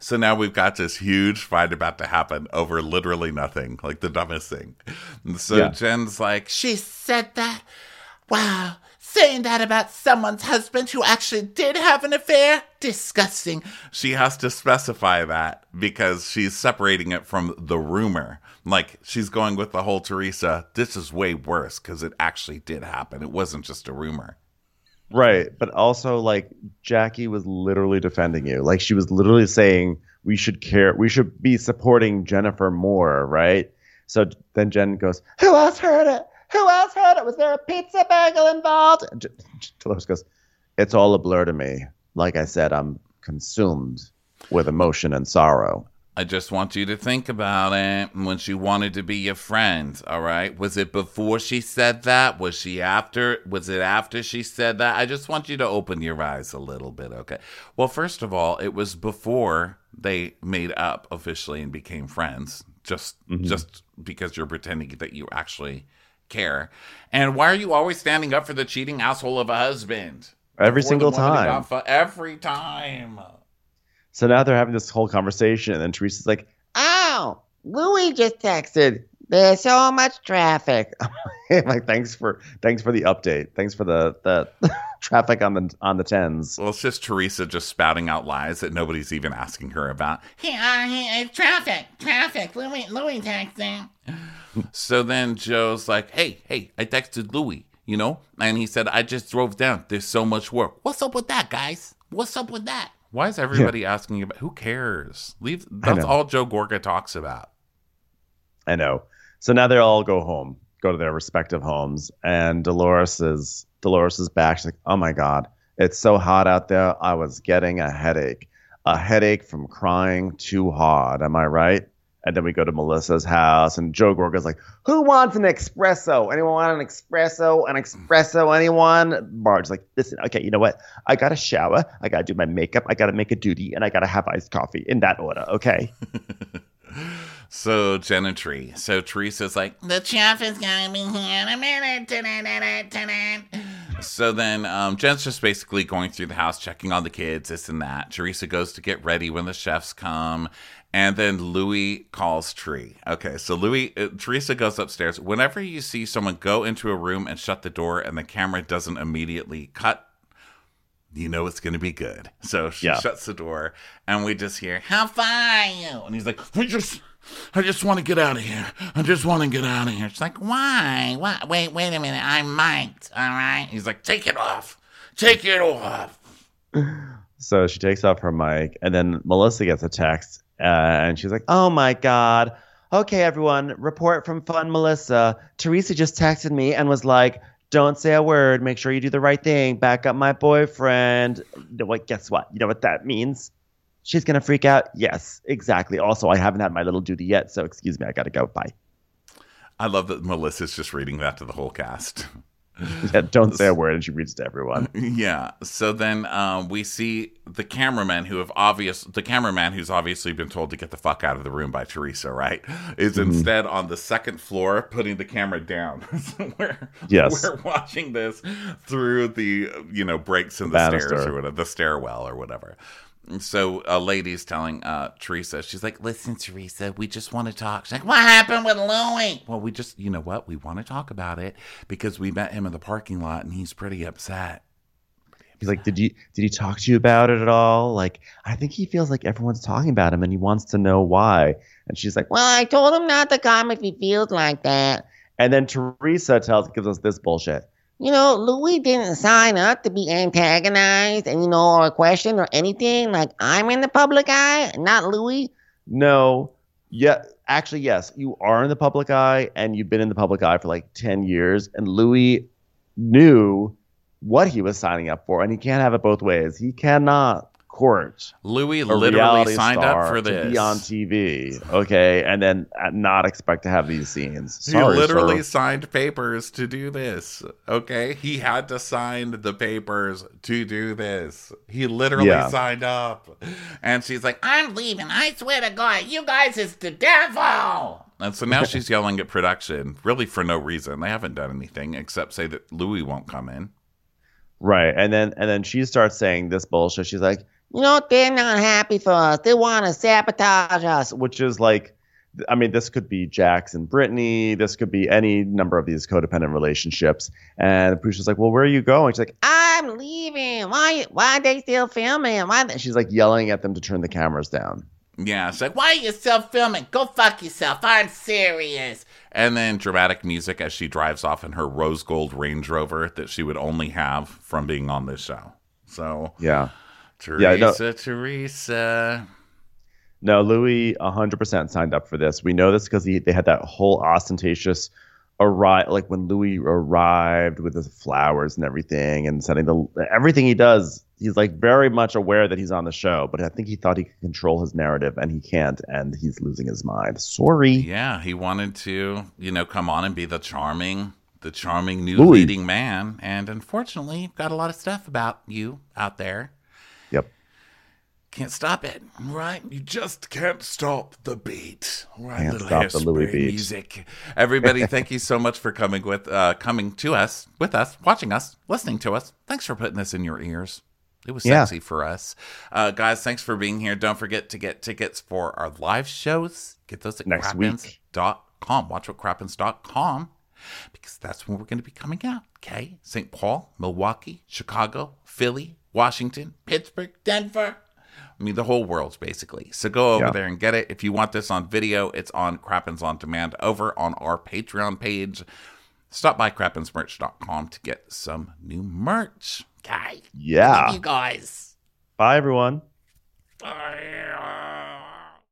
So now we've got this huge fight about to happen over literally nothing, like the dumbest thing. And so Yeah. Jen's like, She said that. Wow. Saying that about someone's husband who actually did have an affair? Disgusting. she has to specify that because she's separating it from the rumor. Like she's going with the whole Teresa, this is way worse because it actually did happen. It wasn't just a rumor. Right. But also, like, Jackie was literally defending you. Like, she was literally saying we should care, we should be supporting Jennifer more, right? So then Jen goes, Who else heard it? Who else heard it? Was there a pizza bagel involved? and Dolores goes, It's all a blur to me. Like I said, I'm consumed with emotion and sorrow. I just want you to think about it when she wanted to be your friend, all right? Was it before she said that? Was she after? Was it after she said that? I just want you to open your eyes a little bit, okay? Well, first of all, it was before they made up officially and became friends. Just mm-hmm. just because you're pretending that you actually care. And why are you always standing up for the cheating asshole of a husband? Every Before single time. fu- every time. So now they're having this whole conversation, and then Teresa's like, Oh, Luis just texted. There's so much traffic. <laughs> I'm like, thanks for thanks for the update. Thanks for the the <laughs> traffic on the on the tens. Well, it's just Teresa just spouting out lies that nobody's even asking her about. He, uh, he, uh, traffic, traffic. Luis, Luis texting. <laughs> So then Joe's like, hey, hey, I texted Luis, you know? And he said, I just drove down. There's so much work. What's up with that, guys? What's up with that? Why is everybody asking about who cares? Leave that's all Joe Gorga talks about. I know. So now they all go home, go to their respective homes, and Dolores is Dolores is back. She's like, "Oh my god, it's so hot out there. I was getting a headache, a headache from crying too hard. Am I right?" And then we go to Melissa's house, and Joe Gorga's like, Who wants an espresso? Anyone want an espresso? An espresso? Anyone? Marge's like, "Listen, okay, you know what? I got to shower, I got to do my makeup, I got to make a duty, and I got to have iced coffee in that order, okay?" <laughs> So Tree. So Teresa's like, The chef is gonna be here in a minute. So then um, Jen's just basically going through the house, checking on the kids, this and that. Teresa goes to get ready when the chefs come. And then Luis calls Tree. Okay, so Luis, uh, Teresa goes upstairs. Whenever you see someone go into a room and shut the door and the camera doesn't immediately cut, you know it's going to be good. So she Yeah. shuts the door and we just hear, How far you? and he's like, I just, I just want to get out of here. I just want to get out of here. She's like, Why? What? Wait, wait a minute. I'm mic'd, all right? he's like, take it off. Take it off. <laughs> So she takes off her mic, and then Melissa gets a text, uh, and she's like, "Oh my god! Okay, everyone, report from Fun Melissa. Teresa just texted me and was like." Don't say a word. Make sure you do the right thing. Back up my boyfriend. What? Guess what? You know what that means? She's gonna freak out. Yes, exactly. Also, I haven't had my little duty yet, so excuse me. I gotta go. Bye. I love that Melissa's just reading that to the whole cast. <laughs> <laughs> yeah, don't say a word, and she reads to everyone. <laughs> Yeah. So then um, we see the cameraman who have obvious the cameraman who's obviously been told to get the fuck out of the room by Teresa, right? Is Mm-hmm. instead on the second floor putting the camera down. <laughs> we're, Yes. we're watching this through the you know breaks in the stairs or whatever, the stairwell or whatever. So a lady's telling uh, Teresa, she's like, "Listen, Teresa, we just want to talk." She's like, What happened with Louie? "Well, we just, you know what? We want to talk about it because we met him in the parking lot and he's pretty upset." He's like, did you did he talk to you about it at all? Like, I think he feels like everyone's talking about him, and he wants to know why. And she's like, Well, I told him not to come if he feels like that. and then Teresa tells gives us this bullshit. You know, Luis didn't sign up to be antagonized and, you know, or questioned or anything. Like, I'm in the public eye, not Luis. No, yeah, actually, yes, you are in the public eye, and you've been in the public eye for like ten years, and Luis knew what he was signing up for, and he can't have it both ways. He cannot court Luis literally signed up for to this. be on TV, okay, and then not expect to have these scenes. he literally sir. signed papers to do this. Okay, he had to sign the papers to do this. He literally Yeah. signed up, and she's like, I'm leaving. I swear to God, you guys is the devil. and so now <laughs> she's yelling at production, really for no reason. They haven't done anything except say that Luis won't come in. right, and then and then she starts saying this bullshit. She's like, You know, they're not happy for us. They want to sabotage us. which is like I mean, this could be Jax and Brittany. This could be any number of these codependent relationships. And the producer's like, "Well, where are you going?" She's like, I'm leaving. Why? Why are they still filming? Why? They, she's like yelling at them to turn the cameras down. Yeah, it's like, Why are you still filming? Go fuck yourself. I'm serious. and then dramatic music as she drives off in her rose gold Range Rover that she would only have from being on this show. So Yeah. Teresa, Yeah, no- Teresa. No, Luis 100% signed up for this. We know this because they had that whole ostentatious arrive, like when Luis arrived with the flowers and everything, and setting the everything he does. He's like very much aware that he's on the show, but I think he thought he could control his narrative, and he can't, and he's losing his mind. Sorry. Yeah, he wanted to, you know, come on and be the charming, the charming new Luis. leading man. And unfortunately, you've got a lot of stuff about you out there. Yep. Can't stop it, right? You just can't stop the beat, right? Can't Little stop the Luis beat. music. Everybody, thank you so much for coming with, uh, coming to us, with us, watching us, listening to us. Thanks for putting this in your ears. It was Yeah. sexy for us, uh, guys. Thanks for being here. Don't forget to get tickets for our live shows. Get those at Next crappens.com. Watch what crappens.com because that's when we're going to be coming out. Okay, St. Paul, Milwaukee, Chicago, Philly, Washington, Pittsburgh, Denver. I mean, the whole world's basically. So go over Yeah. there and get it. If you want this on video, it's on Crappens on Demand over on our Patreon page. Stop by crappensmerch.com to get some new merch. Okay. Yeah. You guys. Bye, everyone. Bye.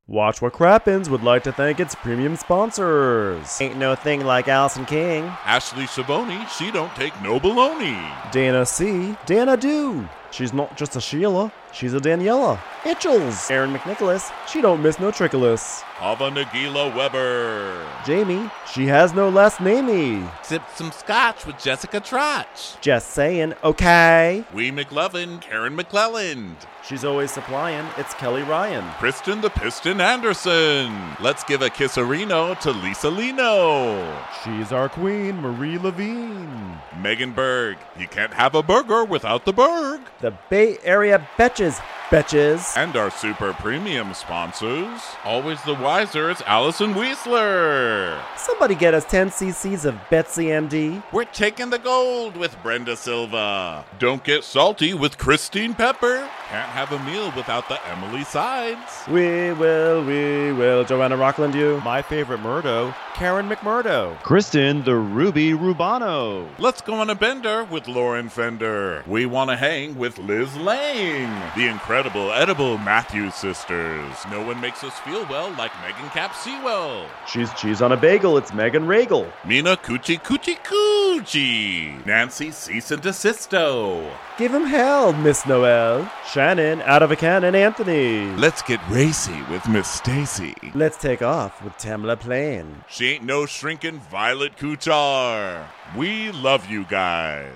Watch What Crappens would like to thank its premium sponsors. Ain't no thing like Allison King. Ashley Savoni, she don't take no baloney. Dana C. Dana Do. She's not just a Sheila, she's a Daniela. Itchels. Aaron McNicholas. She don't miss no trickolas. Ava Nagila Weber. Jamie. She has no last namey. Sip some scotch with Jessica Trotch. Just saying, okay. We McLevin, Karen McClelland. She's always supplying. It's Kelly Ryan. Kristen the Piston Anderson. Let's give a kisserino to Lisa Lino. She's our queen, Marie Levine. Megan Berg. You can't have a burger without the Berg. The Bay Area Betches. Betches. And our super premium sponsors. Always the wiser, it's Allison Weisler. Somebody get us 10 cc's of Betsy MD. We're taking the gold with Brenda Silva. Don't get salty with Christine Pepper. Can't have a meal without the Emily Sides. We will, we will. Joanna Rockland, you. My favorite Murdo, Karen McMurdo. Kristen, the Ruby Rubano. Let's go on a bender with Lauren Fender. We want to hang with Liz Lang. The incredible incredible, edible Matthews sisters. No one makes us feel well like Megan Cap Sewell. She's cheese on a bagel. It's Megan Regal. Mina Coochie Coochie Coochie. Nancy Cease and Desisto. Give him hell, Miss Noel. Shannon, out of a cannon, Anthony. Let's get racy with Miss Stacy. Let's take off with Tamla Plain. She ain't no shrinking Violet Kuchar. We love you guys.